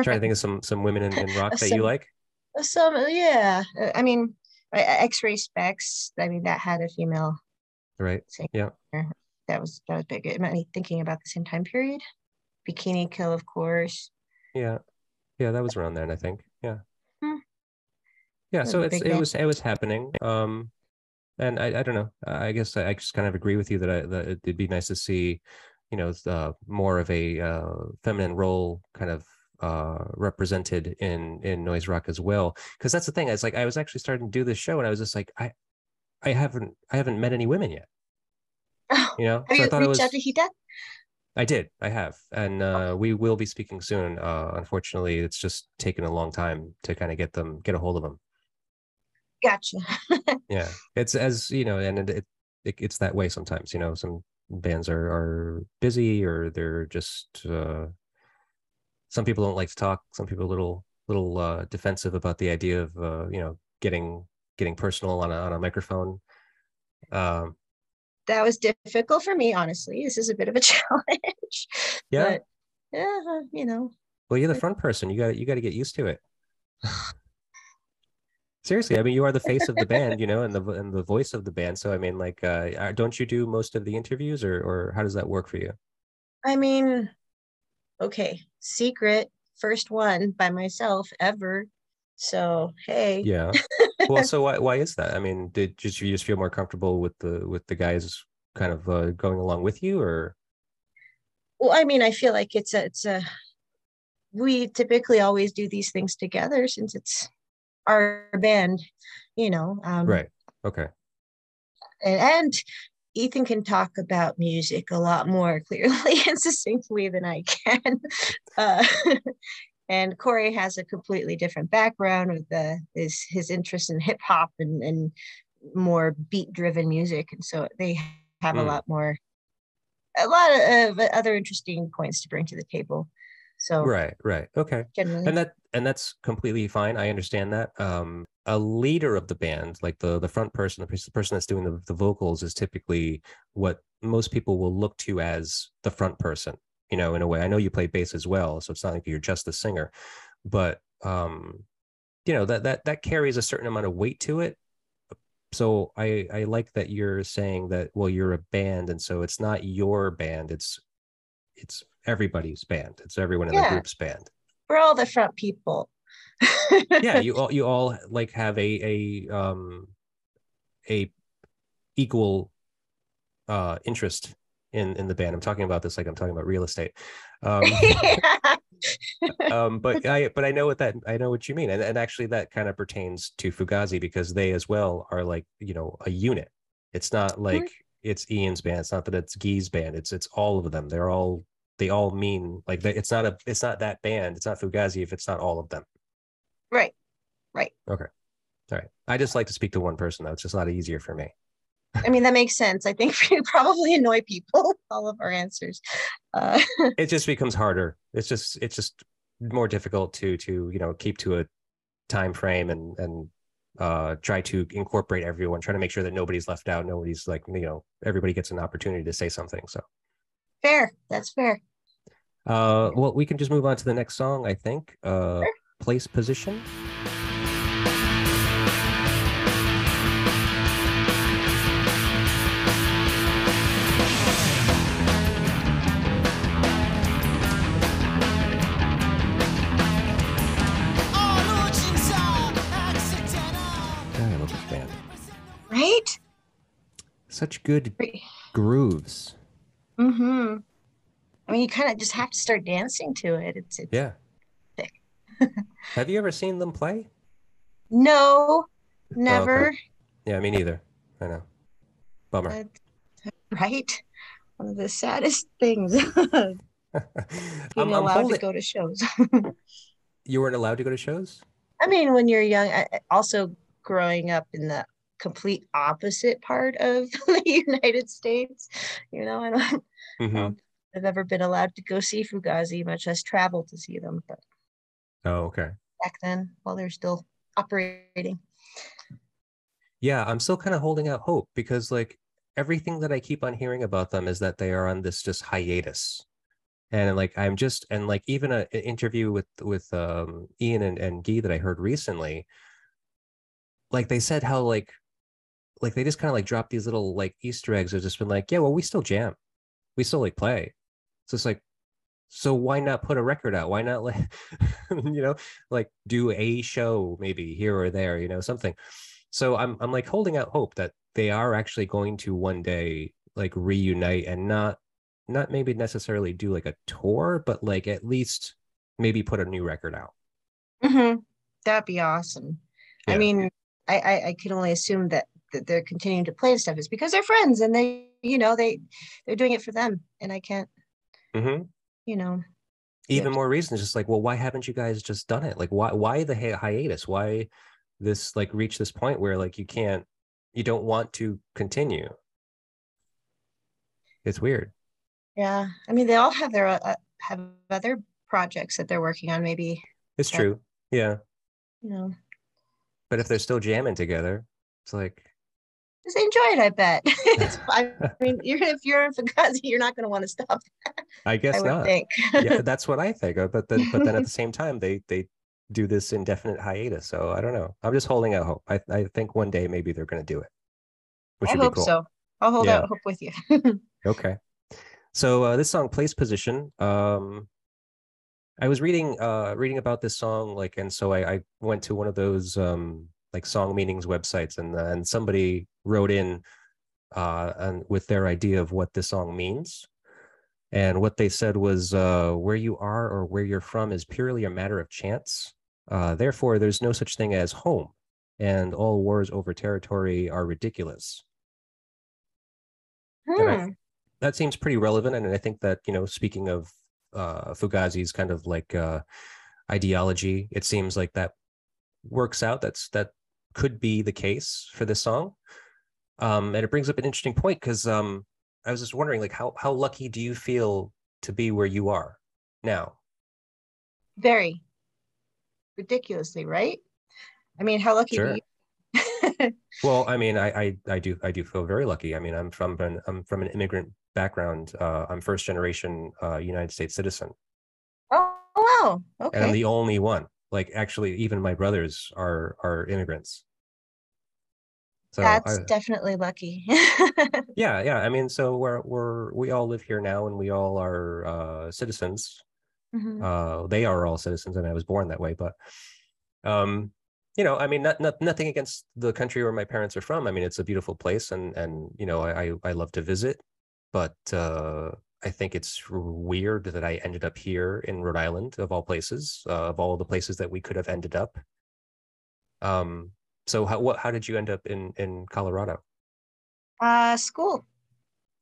trying to think of some some women in, in rock that some, you like. Some yeah. I mean X-Ray Spex. I mean that had a female. Right. Singer. Yeah that was that was big. Am I thinking about the same time period? Bikini Kill, of course. Yeah, yeah, that was around then, I think. Yeah, hmm. yeah. So it's it was it was happening. Um, and I I don't know. I guess I, I just kind of agree with you that I that it'd be nice to see, you know, the more of a uh, feminine role kind of uh represented in in noise rock as well because that's the thing it's like i was actually starting to do this show and i was just like i i haven't i haven't met any women yet Oh, you know, have so you I thought reached it was, out to? I did. I have, and uh, we will be speaking soon. Uh, unfortunately, it's just taken a long time to kind of get them, get a hold of them. Gotcha. yeah, it's as you know, and it, it, it's that way sometimes. You know, some bands are are busy or they're just. Uh, some people don't like to talk. Some people a little little uh, defensive about the idea of uh, you know getting getting personal on a on a microphone. Um, that was difficult for me, honestly. This is a bit of a challenge. Yeah. But, yeah, you know, Well, you're the front person. You got you got to get used to it. Seriously, I mean, you are the face of the band, you know, and the and the voice of the band. So, I mean, like, uh, don't you do most of the interviews, or or how does that work for you? I mean, okay, secret first one by myself ever. So hey. Yeah. well, so why why is that? I mean, did just you just feel more comfortable with the with the guys kind of uh, going along with you, or? Well, I mean, I feel like it's a it's a we typically always do these things together since it's our band, you know. Um, right. Okay. And, and Ethan can talk about music a lot more clearly and succinctly than I can. Uh, and Corey has a completely different background with the his his interest in hip hop and, and more beat driven music, and so they have mm. a hmm. lot more, a lot of, other interesting points to bring to the table. So right, right, okay, generally. and that and that's completely fine. I understand that. Um, a leader of the band, like the the front person, the person that's doing the, the vocals, is typically what most people will look to as the front person. You know, in a way. I know you play bass as well, so it's not like you're just the singer, but um, you know that that that carries a certain amount of weight to it. So I I like that you're saying that well you're a band, and so it's not your band, it's it's everybody's band. It's everyone in yeah. the group's band. We're all the front people. yeah, you all you all like have a a um a equal uh interest in in the band. I'm talking about this like I'm talking about real estate. Um, um but I but I know what that I know what you mean. And and actually that kind of pertains to Fugazi because they as well are like, you know, a unit. It's not like mm-hmm. it's Ian's band. It's not that it's Guy's band. It's it's all of them. They're all they all mean like it's not a it's not that band. It's not Fugazi if it's not all of them. Right. Right. Okay. All right. I just like to speak to one person though. It's just a lot easier for me. I mean, that makes sense. I think we probably annoy people all of our answers. Uh, it just becomes harder. It's just it's just more difficult to to you know keep to a time frame and and uh try to incorporate everyone try to make sure that nobody's left out nobody's like you know everybody gets an opportunity to say something so fair that's fair uh well we can just move on to the next song i think uh sure. place position such good grooves. Mm-hmm. I mean, you kind of just have to start dancing to it. It's, it's yeah. have you ever seen them play? No, never. Oh, okay. Yeah, me neither. I know. Bummer. Uh, right. One of the saddest things. I'm, allowed holding... to go to shows. you weren't allowed to go to shows. I mean, when you're young, I, also growing up in the complete opposite part of the United States. You know, I don't, mm-hmm. I've ever been allowed to go see Fugazi, much less travel to see them. But oh, okay. Back then, while they're still operating. Yeah, I'm still kind of holding out hope because, like, everything that I keep on hearing about them is that they are on this just hiatus. And like I'm just and like even a, an interview with with um, Ian and, and Guy that I heard recently, like they said how like like they just kind of like drop these little like Easter eggs. Have just been like, yeah, well, we still jam, we still like play. So it's like, so why not put a record out? Why not like, you know, like do a show maybe here or there, you know, something. So I'm I'm like holding out hope that they are actually going to one day like reunite and not not maybe necessarily do like a tour, but like at least maybe put a new record out. Mm-hmm. That'd be awesome. Yeah. I mean, I, I I can only assume that that they're continuing to play and stuff is because they're friends and they you know they they're doing it for them and i can't mm-hmm. you know. Even more reasons just like well why haven't you guys just done it? Like why why the hi- hiatus? Why this like reach this point where like you can't you don't want to continue? It's weird. Yeah i mean they all have their uh, have other projects that they're working on maybe. It's true yeah. You know. But if they're still jamming together it's like Just enjoy it, I bet. I mean, you're, if you're in Fugazi, you're not going to want to stop. I guess I not. Yeah, that's what I think. But then, but then at the same time, they they do this indefinite hiatus. So I don't know. I'm just holding out hope. I I think one day maybe they're going to do it. Which I hope cool. so. I'll hold yeah. out hope with you. okay. So uh, this song, "Place Position." Um, I was reading uh reading about this song, like, and so I, I went to one of those um like song meanings websites and and somebody wrote in uh and with their idea of what this song means. And what they said was uh where you are or where you're from is purely a matter of chance. Uh therefore there's no such thing as home and all wars over territory are ridiculous. Hmm. I, that seems pretty relevant and i think that you know speaking of uh fugazi's kind of like uh ideology it seems like that works out. That's that could be the case for this song. Um, and it brings up an interesting point because um, I was just wondering, like, how how lucky do you feel to be where you are now? Very ridiculously, right? I mean, how lucky sure. well, I mean, I, I I do I do feel very lucky. I mean, I'm from an I'm from an immigrant background. Uh, I'm first generation uh, United States citizen. Oh wow! Okay. And I'm the only one like actually even my brothers are are immigrants. So that's I, definitely lucky. Yeah yeah i mean so we're we're we all live here now and we all are uh citizens. Mm-hmm. uh they are all citizens and i was born that way but um you know i mean not, not nothing against the country where my parents are from. I mean it's a beautiful place and and you know i i love to visit but uh I think it's weird that I ended up here in Rhode Island, of all places, uh, of all the places that we could have ended up. Um, so how what how did you end up in in Colorado? Uh, school,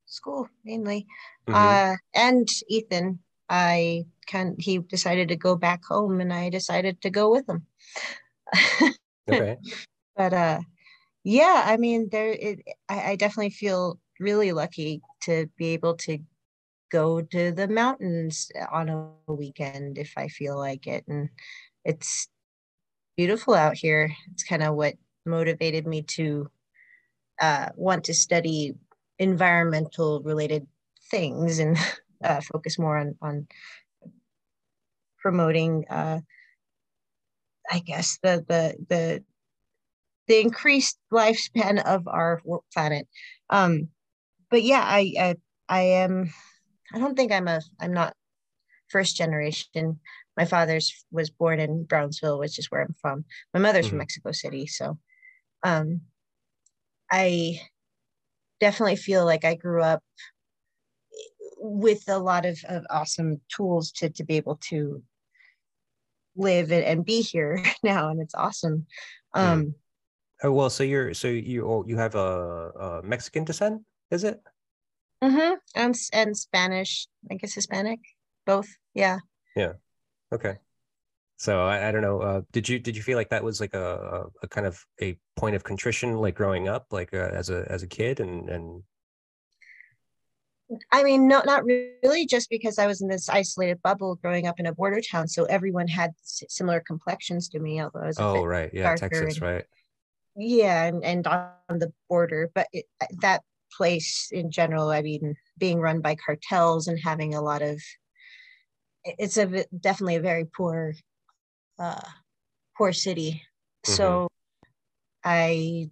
school mainly, mm-hmm. uh, and Ethan. I can he decided to go back home, and I decided to go with him. okay. But uh, yeah, I mean, there. It, I, I definitely feel really lucky to be able to go to the mountains on a weekend if I feel like it. And it's beautiful out here. It's kind of what motivated me to uh, want to study environmental related things and uh, focus more on, on promoting, uh, I guess, the, the, the, the increased lifespan of our planet. Um, but yeah, I, I, I am I don't think I'm a I'm not first generation. My father's was born in Brownsville, which is where I'm from. My mother's mm-hmm. from Mexico City, so um, I definitely feel like I grew up with a lot of, of awesome tools to to be able to live and, and be here now, and it's awesome. Um, oh well, so you're so you oh, you have a, a Mexican descent, is it? Mm-hmm. And and Spanish, I guess Hispanic, both. Yeah. Yeah. Okay. So I, I don't know. Uh, did you did you feel like that was like a, a, kind of a point of contrition, like growing up, like uh, as a as a kid, and and. I mean, no, not really. Just because I was in this isolated bubble growing up in a border town, so everyone had similar complexions to me. Although I was oh right, yeah, Texas, and, right? Yeah, and, and on the border, but it, that place in general i mean being run by cartels and having a lot of it's a definitely a very poor uh poor city mm-hmm. so i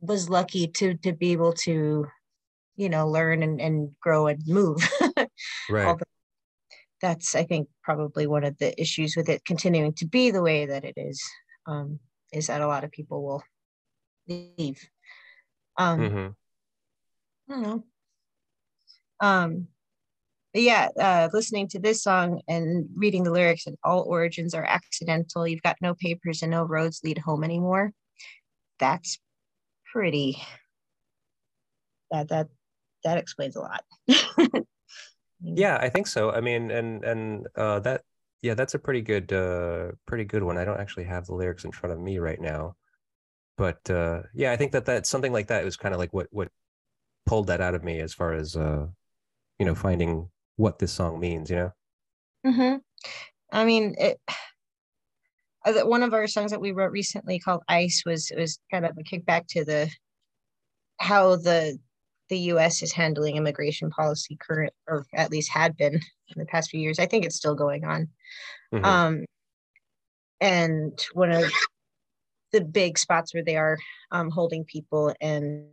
was lucky to to be able to you know learn and, and grow and move right Although that's i think probably one of the issues with it continuing to be the way that it is um, is that a lot of people will leave um, mm-hmm. I don't know. Um, yeah, uh, listening to this song and reading the lyrics and all origins are accidental. You've got no papers and no roads lead home anymore. That's pretty. That that that explains a lot. yeah, I think so. I mean, and and uh, that yeah, that's a pretty good uh, pretty good one. I don't actually have the lyrics in front of me right now, but uh, yeah, I think that that something like that was kind of like what what pulled that out of me as far as uh you know finding what this song means you know mm-hmm. i mean it one of our songs that we wrote recently called ice was was kind of a kickback to the how the the U.S. is handling immigration policy current, or at least had been in the past few years. I think it's still going on. Mm-hmm. Um, and one of the big spots where they are um, holding people and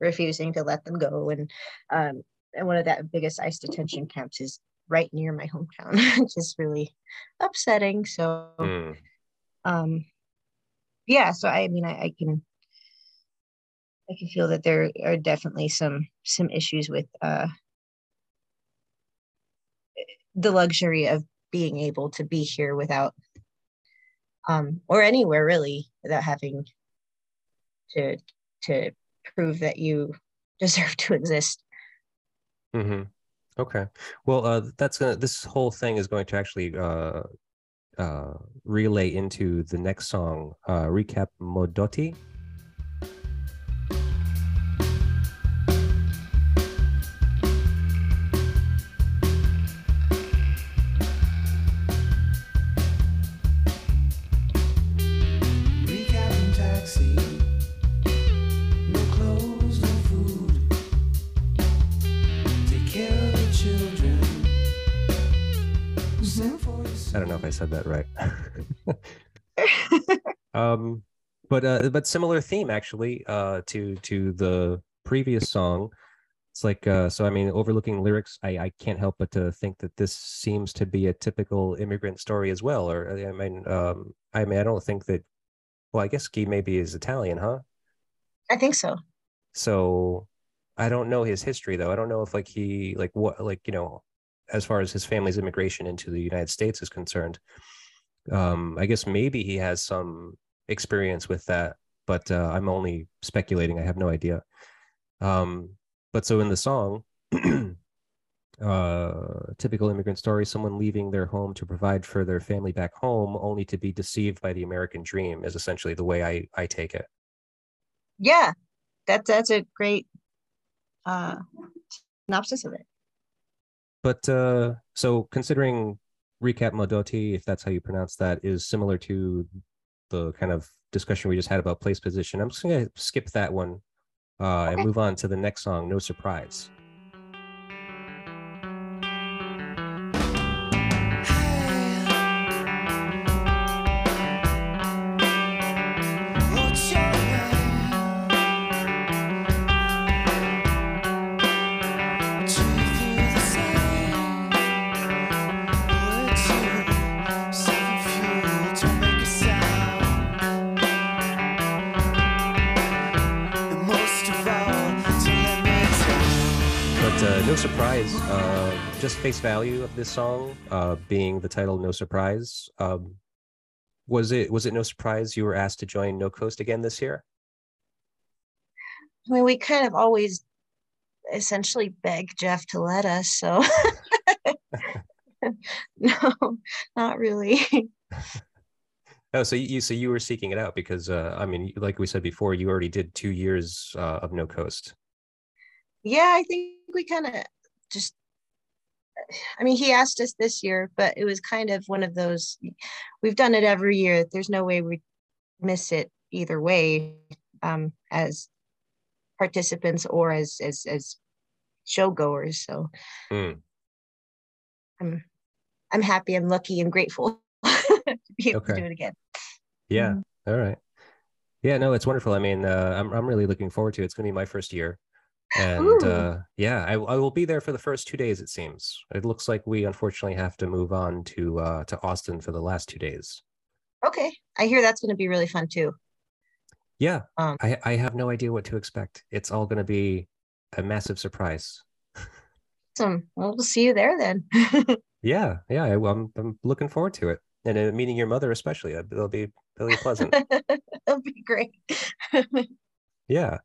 refusing to let them go, and um, and one of that biggest ICE detention camps is right near my hometown, which is really upsetting. So, mm. um, yeah. So I mean, I, I can I can feel that there are definitely some some issues with uh, the luxury of being able to be here without um, or anywhere really without having to to prove that you deserve to exist. Mm-hmm. Okay. Well, uh, that's gonna. This whole thing is going to actually uh, uh, relay into the next song, uh, recap Modotti. Said that right. um, but uh, but similar theme actually uh, to to the previous song. It's like uh, so. I mean, overlooking lyrics, I I can't help but to think that this seems to be a typical immigrant story as well. Or I mean, um, I mean, I don't think that. Well, I guess Guy maybe is Italian, huh? I think so. So I don't know his history though. I don't know if like he like what like you know as far as his family's immigration into the United States is concerned. Um, I guess maybe he has some experience with that, but uh, I'm only speculating. I have no idea. Um, but so in the song, uh, typical immigrant story, someone leaving their home to provide for their family back home, only to be deceived by the American dream, is essentially the way I I take it. Yeah, that's that's a great uh, synopsis of it. But uh, so considering recap Modotti, if that's how you pronounce that, is similar to the kind of discussion we just had about place position. I'm just gonna skip that one uh, okay. and move on to the next song, No surprise. Just face value of this song, uh, being the title "No Surprise." Um, was it was it no surprise you were asked to join No Coast again this year? I mean, we kind of always essentially beg Jeff to let us. So, no, not really. Oh, so you so you were seeking it out because uh, I mean, like we said before, you already did two years uh, of No Coast. Yeah, I think we kind of just I mean, he asked us this year, but it was kind of one of those. We've done it every year. There's no way we miss it either way, um, as participants or as as as showgoers. So, mm. I'm I'm happy. I'm lucky. I'm grateful to be able okay. to do it again. Yeah. Mm. All right. Yeah. No, it's wonderful. I mean, uh, I'm I'm really looking forward to it. It's going to be my first year and uh, yeah I, I will be there for the first two days it seems. It looks like we unfortunately have to move on to uh, to austin for the last two days. Okay i hear that's going to be really fun too. Yeah um, I, I have no idea what to expect. It's all going to be a massive surprise. Awesome. Well we'll see you there then. Yeah yeah I, I'm, I'm looking forward to it. And uh, meeting your mother especially it'll be really pleasant. It'll be great. Yeah.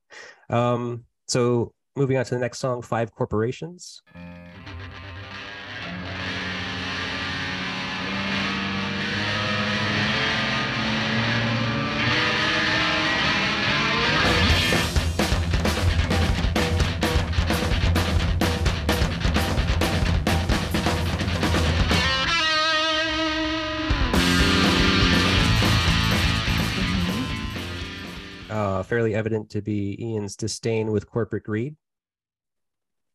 Um so Moving on to the next song, Five Corporations. Uh, fairly evident to be Ian's disdain with corporate greed.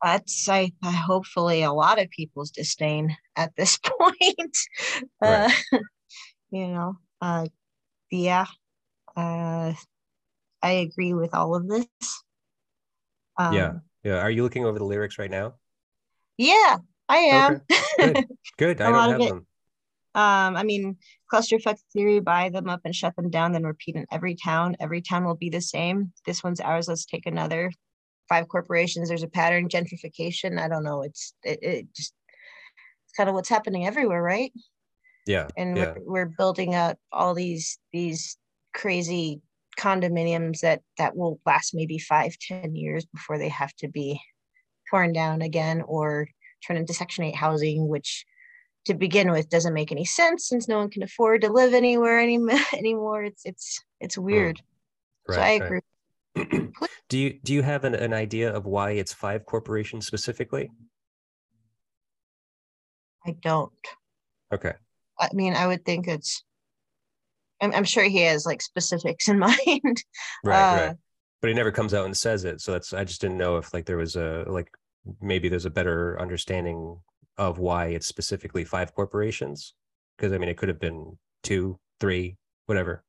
That's I, I hopefully a lot of people's disdain at this point. Right. Uh, you know, uh, yeah, uh, I agree with all of this. Um, yeah, yeah. Are you looking over the lyrics right now? Yeah, I am. Okay. Good. Good. I don't have them. Um, I mean, clusterfuck theory, buy them up and shut them down, then repeat in every town. Every town will be the same. This one's ours. Let's take another. Five corporations. There's a pattern. Gentrification. I don't know. It's it, it just it's kind of what's happening everywhere, right? Yeah. And yeah. We're, we're building out all these these crazy condominiums that that will last maybe five, ten years before they have to be torn down again or turn into Section 8 housing, which to begin with doesn't make any sense since no one can afford to live anywhere any, anymore. It's it's it's hmm. weird. Mm. Right, so I agree. Right. Do you do you have an, an idea of why it's five corporations specifically? I don't. Okay. I mean, I would think it's. I'm, I'm sure he has like specifics in mind. right, uh, right. But he never comes out and says it, so that's. I just didn't know if like there was a like maybe there's a better understanding of why it's specifically five corporations because i mean it could have been two three whatever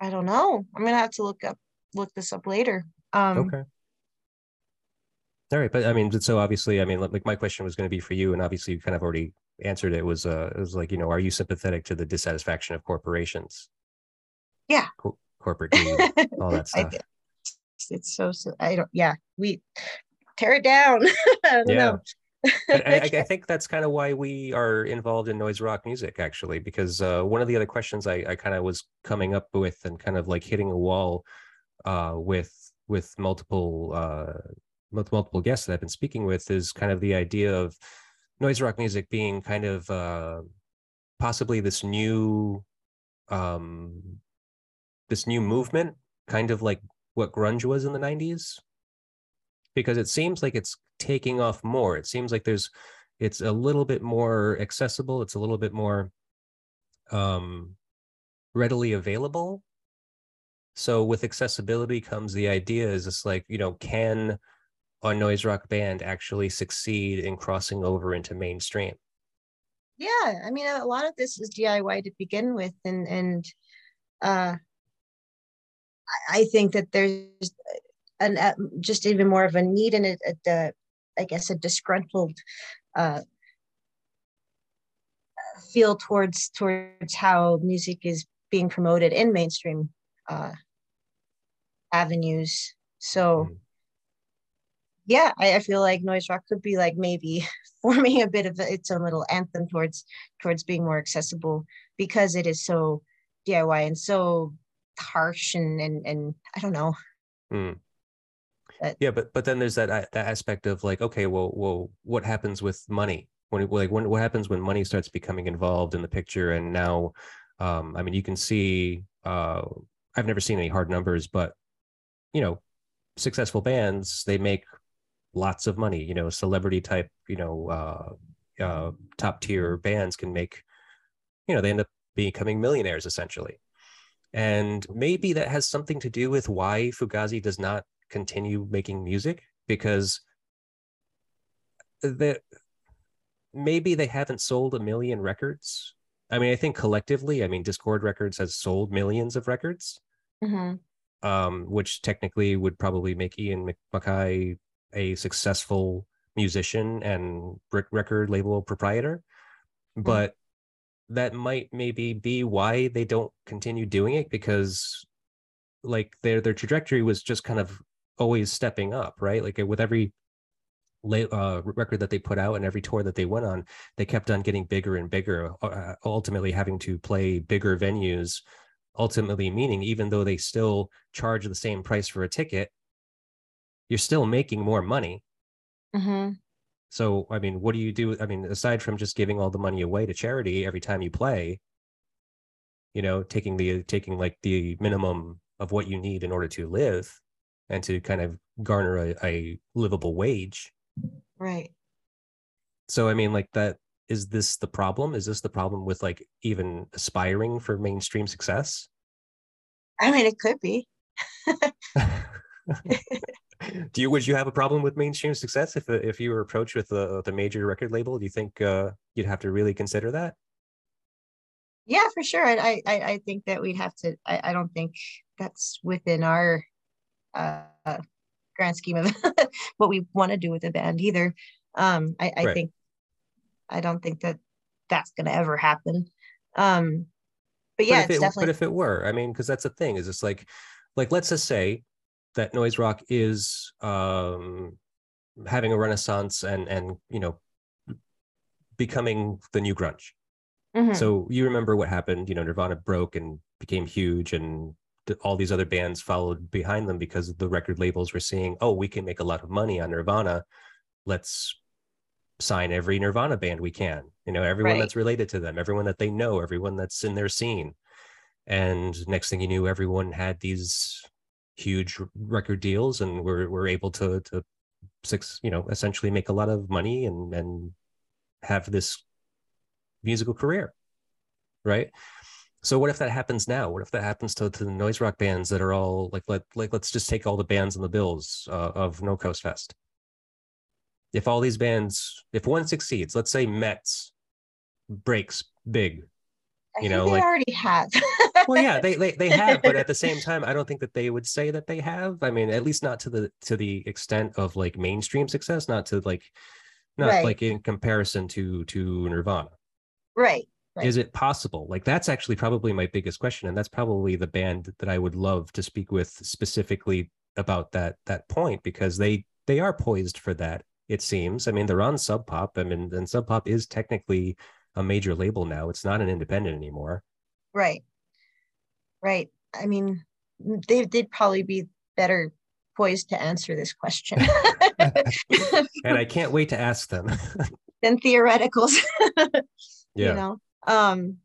i don't know. I'm gonna have to look up look this up later. Um okay. All right but i mean so obviously i mean like my question was going to be for you and obviously you kind of already answered it. Was uh it was like you know are you sympathetic to the dissatisfaction of corporations? Yeah. Co- corporate greed all that stuff. it's so, so I don't yeah we tear it down. yeah. I, I, think that's kind of why we are involved in noise rock music actually because uh, one of the other questions I, I kind of was coming up with and kind of like hitting a wall uh, with with multiple uh, multiple guests that I've been speaking with is kind of the idea of noise rock music being kind of uh, possibly this new um, this new movement kind of like what grunge was in the 90s because it seems like it's taking off more. It seems like there's it's a little bit more accessible. It's a little bit more um readily available. So with accessibility comes the idea is it's like you know can a noise rock band actually succeed in crossing over into mainstream? Yeah i mean a lot of this is diy to begin with and and uh I think that there's an uh, just even more of a need and a, a, a I guess a disgruntled uh, feel towards towards how music is being promoted in mainstream uh, avenues. So mm. yeah, I, I, feel like noise rock could be like maybe forming a bit of its own little anthem towards towards being more accessible because it is so DIY and so harsh and and and I don't know. Mm. Yeah, but but then there's that that aspect of like, okay, well, well, what happens with money when like when what happens when money starts becoming involved in the picture? And now, um, I mean, you can see. Uh, I've never seen any hard numbers, but you know, successful bands they make lots of money. You know, celebrity type, you know, uh, uh, top tier bands can make, you know, they end up becoming millionaires essentially. And maybe that has something to do with why Fugazi does not continue making music because that maybe they haven't sold a million records. I mean, I think collectively, I mean, Dischord Records has sold millions of records, mm-hmm. um, which technically would probably make Ian MacKaye a successful musician and record label proprietor. Mm-hmm. But that might maybe be why they don't continue doing it because like their their trajectory was just kind of always stepping up right like with every uh, record that they put out and every tour that they went on they kept on getting bigger and bigger uh, ultimately having to play bigger venues ultimately meaning even though they still charge the same price for a ticket you're still making more money mm-hmm. So, I mean, what do you do? I mean, aside from just giving all the money away to charity every time you play, you know, taking the taking like the minimum of what you need in order to live and to kind of garner a, a livable wage. Right. So, I mean, like that is this the problem? Is this the problem with like even aspiring for mainstream success? I mean, it could be. do you would you have a problem with mainstream success if if you were approached with the the major record label? Do you think uh, you'd have to really consider that? Yeah, for sure. I I I think that we'd have to. I, I don't think that's within our uh, grand scheme of what we want to do with the band either. Um, I, I right. think I don't think that that's going to ever happen. Um, but yeah, but it, definitely. But if it were, I mean, because that's the thing is, it's like, like let's just say that noise rock is um, having a renaissance and and you know becoming the new grunge. Mm-hmm. So you remember what happened? You know, Nirvana broke and became huge, and all these other bands followed behind them because the record labels were seeing, oh, we can make a lot of money on Nirvana. Let's sign every Nirvana band we can. You know, everyone right. that's related to them, everyone that they know, everyone that's in their scene. And next thing you knew, everyone had these huge record deals, and were were able to to six, you know, essentially make a lot of money and and have this musical career, right? So what if that happens now? What if that happens to, to the noise rock bands that are all like let like let's just take all the bands and the bills uh, of No Coast Fest if all these bands, if one succeeds, let's say METZ breaks big, you know, like already have. well, yeah, they, they they have, but at the same time, I don't think that they would say that they have. I mean, at least not to the to the extent of like mainstream success, not to like, not right. like in comparison to to Nirvana. Right. Right. Is it possible? Like that's actually probably my biggest question, and that's probably the band that I would love to speak with specifically about that that point because they they are poised for that it seems. I mean, they're on Sub Pop. I mean, and Sub Pop is technically a major label now. It's not an independent anymore. Right. Right. I mean, they did probably be better poised to answer this question. and I can't wait to ask them. than theoreticals. yeah. You know. Um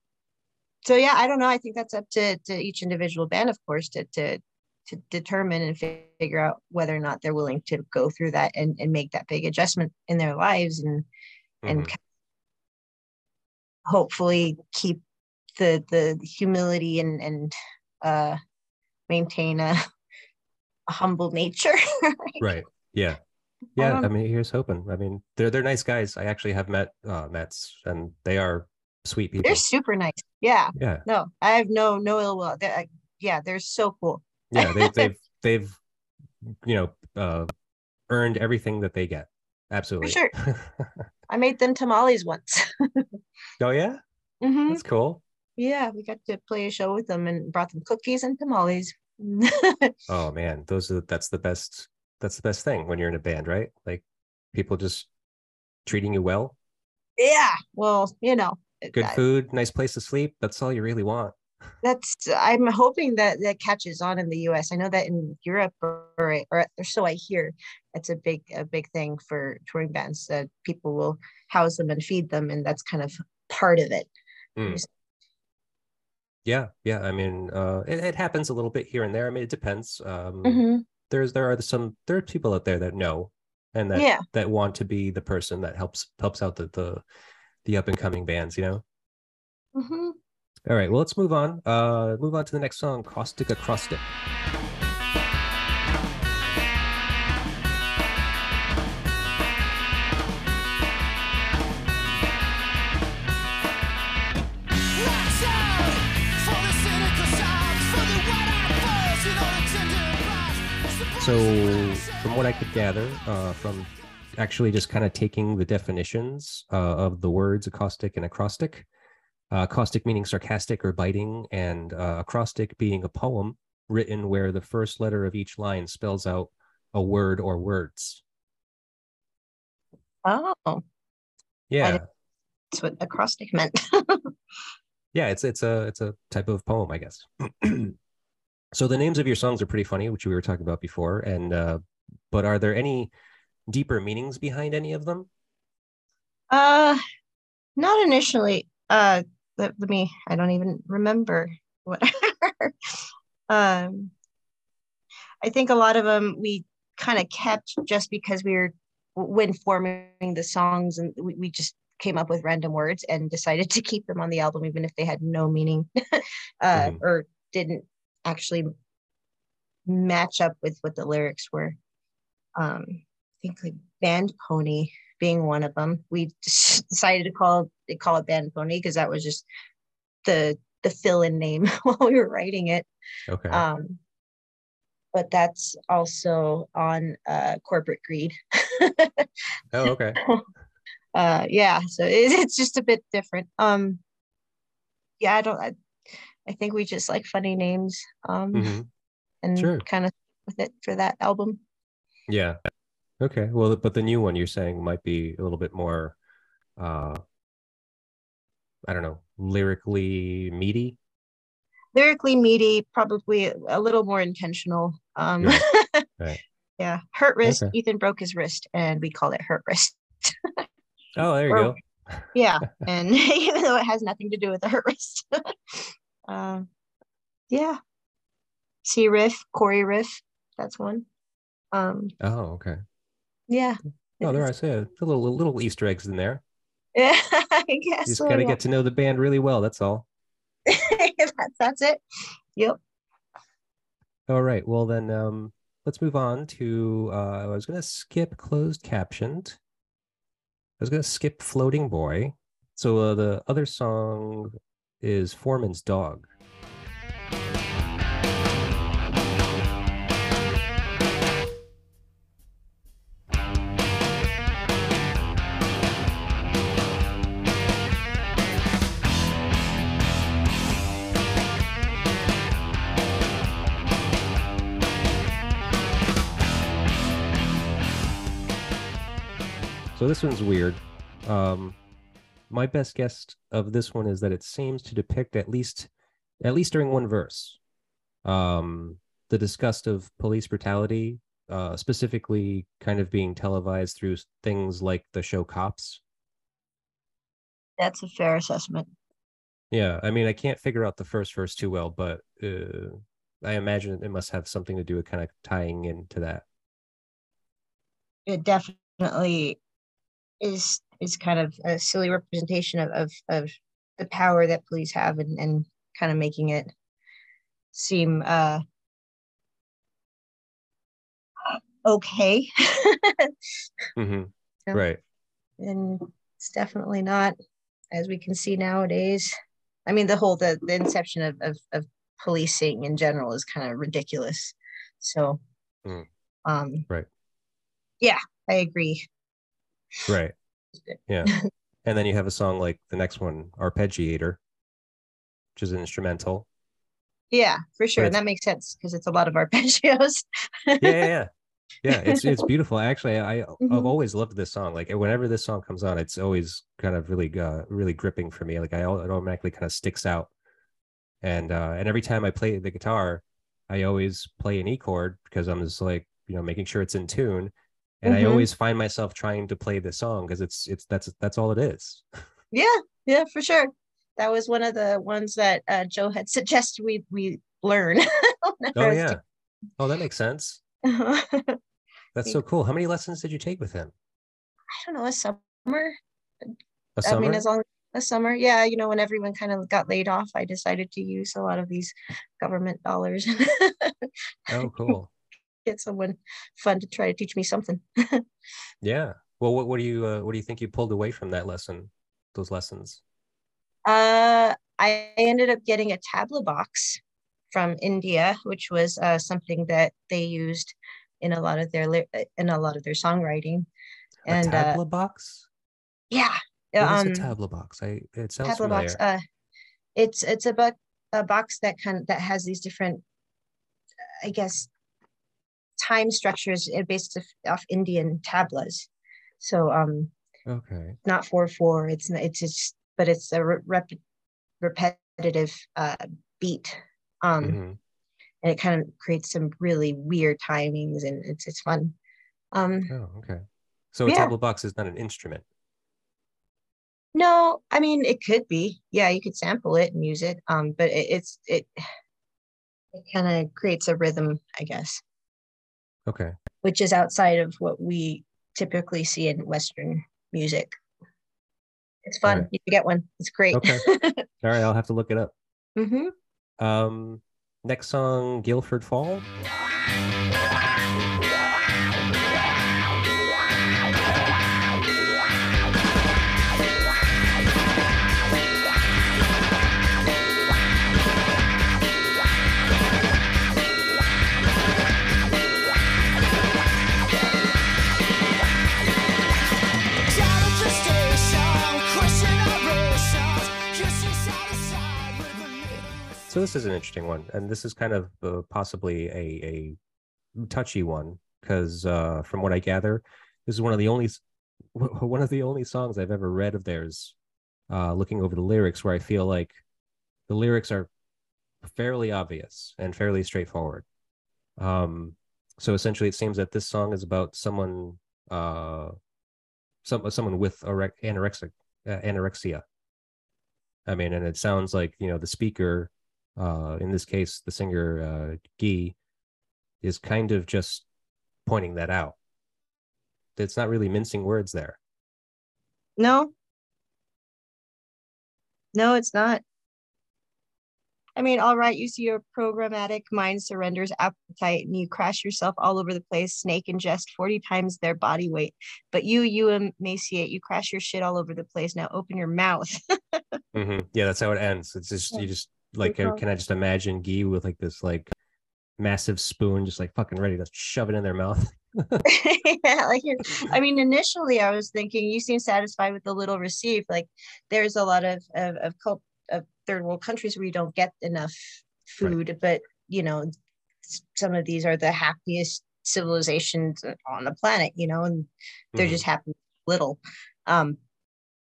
so yeah, I don't know. I think that's up to to each individual band, of course, to to to determine and figure out whether or not they're willing to go through that and, and make that big adjustment in their lives and mm-hmm. and hopefully keep the the humility and and uh maintain a, a humble nature right? right yeah yeah um, i mean here's hoping i mean they're they're nice guys i actually have met uh METZ and they are sweet people. they're super nice. Yeah. Yeah. No i have no no ill will. They're, yeah they're so cool. Yeah they, they've they've you know uh, earned everything that they get. Absolutely. For sure. I made them tamales once. Oh yeah? Mm-hmm. that's cool. Yeah we got to play a show with them and brought them cookies and tamales. Oh man. Those are that's the best that's the best thing when you're in a band right? Like people just treating you well. Yeah. Well you know good food nice place to sleep that's all you really want that's i'm hoping that that catches on in the us i know that in europe or, or, or so i hear it's a big a big thing for touring bands that people will house them and feed them and that's kind of part of it mm. yeah yeah i mean uh it, it, happens a little bit here and there i mean it depends um mm-hmm. there's there are some there are people out there that know and that yeah. that want to be the person that helps helps out the the, the up and coming bands you know mm-hmm. All right, well, let's move on. Uh, move on to the next song, Caustic Acrostic. So, from what I could gather, uh, from actually just kind of taking the definitions uh, of the words acoustic and acrostic, uh, caustic meaning sarcastic or biting, and uh, acrostic being a poem written where the first letter of each line spells out a word or words. Oh. Yeah. That's what acrostic meant. yeah, it's it's a it's a type of poem, I guess. so the names of your songs are pretty funny, which we were talking about before, and uh, but are there any deeper meanings behind any of them? Uh, not initially. Uh, let, let me i don't even remember what um i think a lot of them we kind of kept just because we were when forming the songs and we, we just came up with random words and decided to keep them on the album even if they had no meaning uh, mm. or didn't actually match up with what the lyrics were. Um, think like Band Pony being one of them. We decided to call it call it Band Pony because that was just the the fill-in name while we were writing it. Okay. Um, but that's also on uh, corporate greed. oh, okay. uh, yeah, so it, it's just a bit different. Um, yeah, I don't. I, I think we just like funny names. Um, mm-hmm. and sure. kind of with it for that album. Yeah. Okay. Well, but the new one you're saying might be a little bit more, uh, I don't know, lyrically meaty. Lyrically meaty, probably a little more intentional. Um, right. right. yeah. Hurt wrist. Okay. Ethan broke his wrist, and we call it hurt wrist. oh, there you or, go. yeah, and even though it has nothing to do with the hurt wrist. um, yeah. C riff, Corey riff. That's one. Um, oh, okay. Yeah. Oh, there I say a little little Easter eggs in there. Yeah, I guess. You just so, got to yeah. get to know the band really well. That's all. that's, that's it. Yep. All right. Well, then um, let's move on to. Uh, I was going to skip closed captioned. I was going to skip floating boy. So uh, the other song is Foreman's Dog. This one's weird. Um, my best guess of this one is that it seems to depict at least, at least during one verse, um, the disgust of police brutality, uh, specifically kind of being televised through things like the show Cops. That's a fair assessment. Yeah, I mean, I can't figure out the first verse too well, but uh, I imagine it must have something to do with kind of tying into that. It definitely is is kind of a silly representation of of, of the power that police have and, and kind of making it seem uh okay. Mm-hmm. so, right. and it's definitely not as we can see nowadays. I mean the whole the, the inception of, of, of policing in general is kind of ridiculous. So mm. um right. yeah i agree Right. Yeah. and then you have a song like the next one, Arpeggiator, which is an instrumental. Yeah, for sure. And that makes sense because it's a lot of arpeggios. yeah, yeah, yeah. Yeah, it's it's beautiful. Actually, I mm-hmm. I've always loved this song. Like whenever this song comes on, it's always kind of really uh, really gripping for me. Like I it automatically kind of sticks out. And uh and every time I play the guitar, I always play an E chord because I'm just like, you know, making sure it's in tune and mm-hmm. i always find myself trying to play this song because it's it's that's that's all it is. Yeah yeah for sure. That was one of the ones that uh, joe had suggested we we learn. Oh yeah. oh that makes sense. That's so cool. How many lessons did you take with him? I don't know a summer? A summer? i mean as long as a summer yeah you know when everyone kind of got laid off i decided to use a lot of these government dollars. Oh cool get someone fun to try to teach me something. yeah. Well, what, what do you uh, what do you think you pulled away from that lesson? Those lessons. Uh, I ended up getting a tabla box from India, which was uh, something that they used in a lot of their in a lot of their songwriting. And a uh, tabla uh, box. Yeah. What um, is a tabla box? I it sounds tabla familiar. box. Uh, it's it's a, bu- a box that kind of, that has these different, I guess, time structures based off Indian tablas. So um okay. Not four four. It's it's just but it's a rep, repetitive uh, beat. Um mm-hmm. and it kind of creates some really weird timings and it's it's fun. Um Oh, okay. So a yeah. tabla box is not an instrument. No, I mean it could be. Yeah, you could sample it and use it. Um, but it, it's it it kind of creates a rhythm, I guess. Okay. Which is outside of what we typically see in Western music. It's fun. Right. You get one. It's great. Okay. All right, I'll have to look it up. Mm-hmm. Um, next song, Guilford Fall. This is an interesting one, and this is kind of uh, possibly a, a touchy one because, uh, from what I gather, this is one of the only one of the only songs I've ever read of theirs. Uh, looking over the lyrics, where I feel like the lyrics are fairly obvious and fairly straightforward. Um, so essentially, it seems that this song is about someone, uh, some someone with anorexia, uh, anorexia. I mean, and it sounds like you know the speaker uh, in this case, the singer uh, Guy, is kind of just pointing that out. It's not really mincing words there. No. No, it's not. I mean, all right, you see your programmatic mind surrenders appetite and you crash yourself all over the place, snake ingest 40 times their body weight. But you, you emaciate, you crash your shit all over the place. Now open your mouth. mm-hmm. Yeah, that's how it ends. It's just, you just like uh, can I just imagine Guy with like this like massive spoon just like fucking ready to shove it in their mouth. yeah, like I mean, initially I was thinking you seem satisfied with the little received. Like there's a lot of of of, cult, of third world countries where you don't get enough food, right. but you know, some of these are the happiest civilizations on the planet. You know, and they're mm-hmm. just happy little. Um,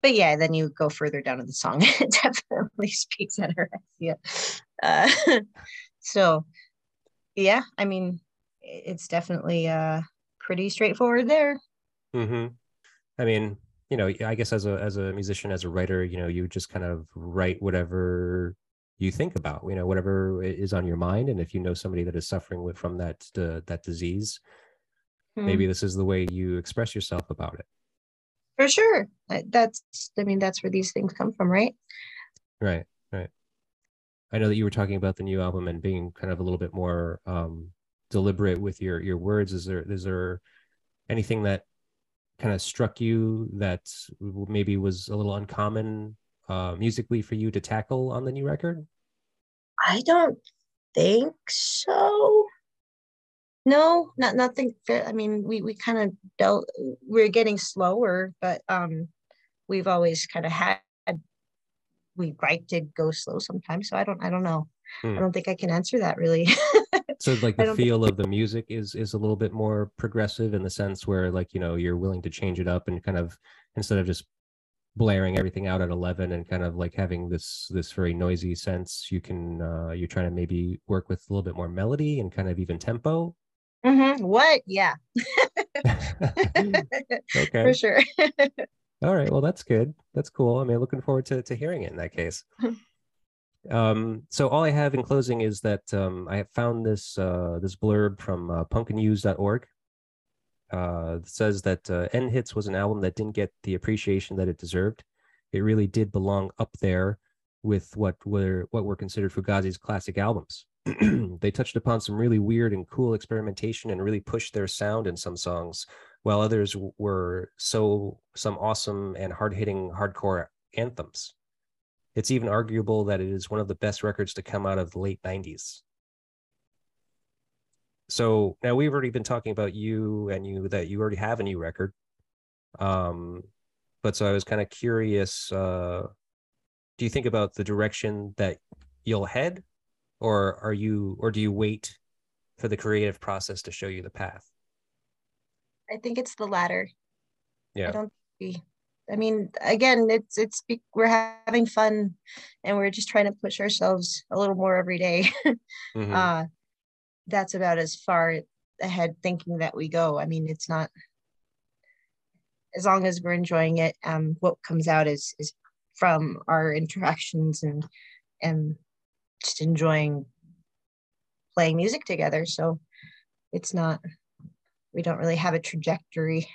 but yeah, then you go further down in the song, it definitely speaks anorexia. Uh, so yeah, I mean, it's definitely uh, pretty straightforward there. Mm-hmm. I mean, you know, I guess as a as a musician, as a writer, you know, you just kind of write whatever you think about, you know, whatever is on your mind, and if you know somebody that is suffering with from that uh, that disease, mm-hmm. maybe this is the way you express yourself about it. For sure. That's, I mean, that's where these things come from, right? Right, right. I know that you were talking about the new album and being kind of a little bit more um, deliberate with your your words. Is there is there anything that kind of struck you that maybe was a little uncommon uh, musically for you to tackle on the new record? I don't think so no not nothing i mean we we kind of dealt we're getting slower but um we've always kind of had we right to go slow sometimes so i don't i don't know. Hmm. i don't think i can answer that really. So like the feel think... of the music is is a little bit more progressive in the sense where like you know you're willing to change it up and kind of instead of just blaring everything out at 11 and kind of like having this this very noisy sense you can uh you're trying to maybe work with a little bit more melody and kind of even tempo Mm-hmm. What? Yeah. okay. For sure. All right. Well, that's good. That's cool. I mean, looking forward to, to hearing it in that case. um, so all I have in closing is that um, I have found this uh, this blurb from uh, punknews.org. Uh, that says that uh, End Hits was an album that didn't get the appreciation that it deserved. It really did belong up there with what were what were considered Fugazi's classic albums. they touched upon some really weird and cool experimentation and really pushed their sound in some songs, while others were so some awesome and hard-hitting hardcore anthems. It's even arguable that it is one of the best records to come out of the late 90s. So now we've already been talking about you and you that you already have a new record. Um, but so I was kind of curious, uh, do you think about the direction that you'll head or are you or do you wait for the creative process to show you the path i think it's the latter yeah i don't i mean again it's it's we're having fun and we're just trying to push ourselves a little more every day. mm-hmm. uh that's about as far ahead thinking that we go i mean it's not as long as we're enjoying it um what comes out is is from our interactions and and just enjoying playing music together. So it's not, we don't really have a trajectory.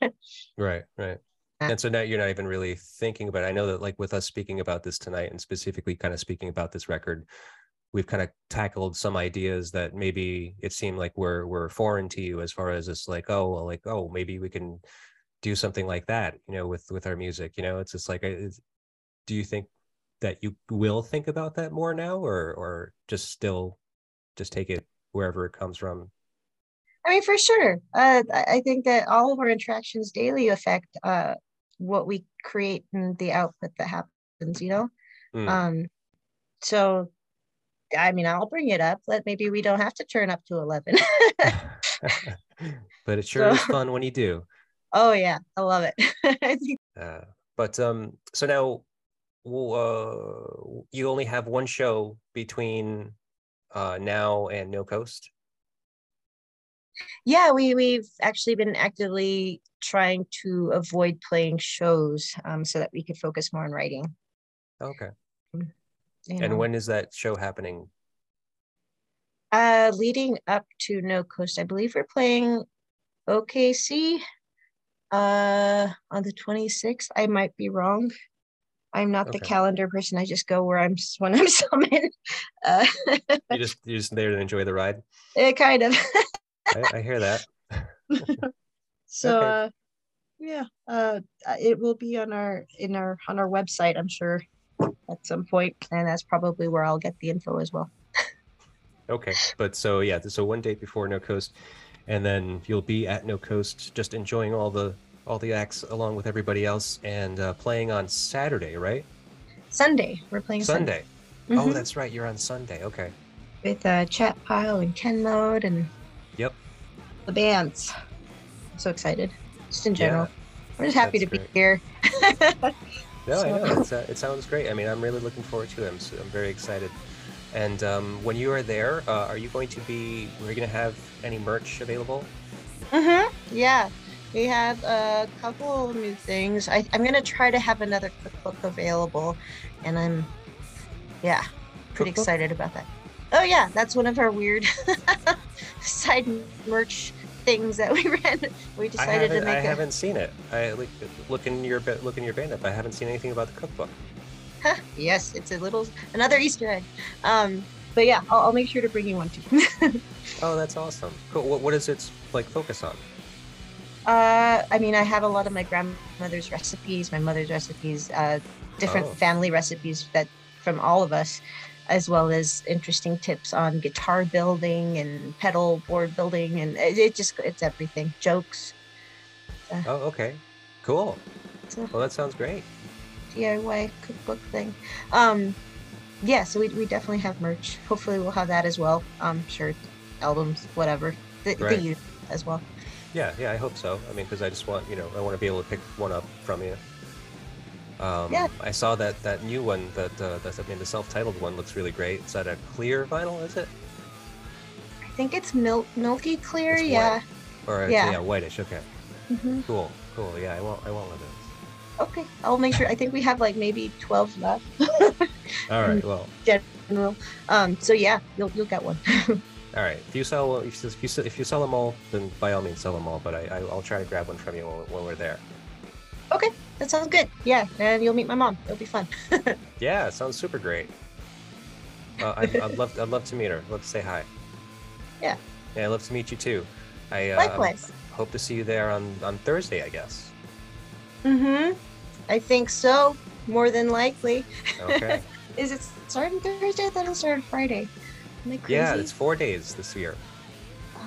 right, right. And so now you're not even really thinking about it. I know that like with us speaking about this tonight and specifically kind of speaking about this record, we've kind of tackled some ideas that maybe it seemed like were were foreign to you as far as it's like oh well, like oh maybe we can do something like that you know with with our music you know it's just like uh, it's, do you think that you will think about that more now or or just still just take it wherever it comes from i mean for sure uh, i think that all of our interactions daily affect uh, what we create and the output that happens you know mm. um so I mean, I'll bring it up. Let maybe we don't have to turn up to eleven. but it sure so, is fun when you do. Oh yeah, I love it. uh, but um, so now, uh, you only have one show between uh, now and No Coast. Yeah, we we've actually been actively trying to avoid playing shows um, so that we could focus more on writing. Okay. Mm and know. when is that show happening? Uh, leading up to No Coast, I believe we're playing OKC uh, on the 26th. I might be wrong. I'm not okay. the calendar person. I just go where I'm when I'm summoned. Uh, you just you just there to enjoy the ride. It kind of. I, I, hear that. so, okay. uh, yeah, uh, it will be on our in our on our website. I'm sure at some point, and that's probably where I'll get the info as well. okay, but so yeah, so one date before No Coast, and then you'll be at No Coast, just enjoying all the all the acts along with everybody else, and uh, playing on Saturday, right? Sunday, we're playing Sunday. Sunday. Oh, mm-hmm. that's right, you're on Sunday. Okay. With uh, Chat Pile and Ken Mode and. Yep. The bands. I'm so excited, just in general. Yeah, I'm just happy to great. be here. No, so. I know. It's, uh, it sounds great. I mean, I'm really looking forward to it. I'm, so, I'm very excited. And um, when you are there, uh, are you going to be? We're going to have any merch available? Mm-hmm. Yeah, we have a couple of new things. I, I'm going to try to have another cookbook available, and I'm, yeah, pretty cookbook? excited about that. Oh yeah, that's one of our weird side merch things that we ran. We decided to make. I a... haven't seen it. I look in your look in your band up. I haven't seen anything about the cookbook. Huh, yes, it's a little another Easter egg. Um, but yeah, I'll, I'll, make sure to bring you one too. oh, that's awesome. Cool. What, what does it like focus on? Uh, I mean, I have a lot of my grandmother's recipes, my mother's recipes, uh, different oh. family recipes that from all of us as well as interesting tips on guitar building and pedal board building and it, it just it's everything. Jokes. Uh, oh okay. Cool. Well that sounds great. Diy cookbook thing. Um yeah so we, we definitely have merch. Hopefully we'll have that as well. Um shirts albums whatever. The, right. the as well yeah yeah i hope so i mean because i just want you know i want to be able to pick one up from you um, yeah. I saw that that new one that uh, that's I mean the self-titled one looks really great. Is that a clear vinyl? Is it? I think it's milk milky clear. It's yeah. Or yeah. yeah, whitish. Okay. Mm-hmm. Cool. Cool. Yeah, I want I want one of those. Okay, I'll make sure. I think we have like maybe twelve left. All right. Well. General. Um. So yeah, you'll you'll get one. all right. If you sell if you if you sell them all, then by all means sell them all. But I, I will try to grab one from you when, when we're there. Okay. That sounds good. Yeah, and you'll meet my mom. It'll be fun. yeah, it sounds super great. Uh, I'd, I'd, love, I'd love to meet her. I'd love to say hi. Yeah. Yeah, I'd love to meet you too. I uh, Likewise. hope to see you there on on Thursday, I guess. Mm-hmm. I think so. More than likely. Okay. Is it starting Thursday? I thought it started Friday. Yeah, it's four days this year.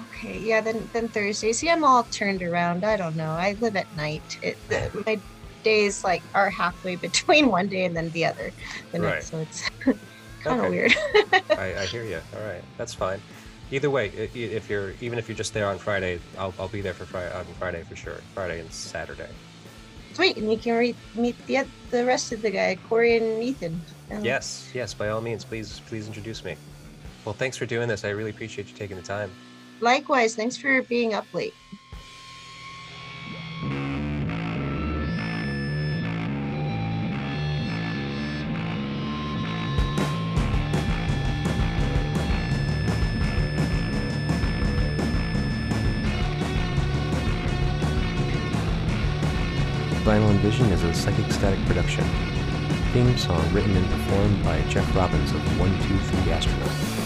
Okay, yeah, then then Thursday. See, I'm all turned around. I don't know. I live at night. It, my days like are halfway between one day and then the other the right. next so it's kind of weird I, I, hear you all right that's fine either way if you're even if you're just there on friday i'll, I'll be there for friday on friday for sure friday and saturday sweet and you can re- meet the the rest of the guy corey and ethan um, yes yes by all means please please introduce me well thanks for doing this. I really appreciate you taking the time. Likewise thanks for being up late. Vinyl Vision is a Psychic Static production. Theme song written and performed by Jeff Robbins of 123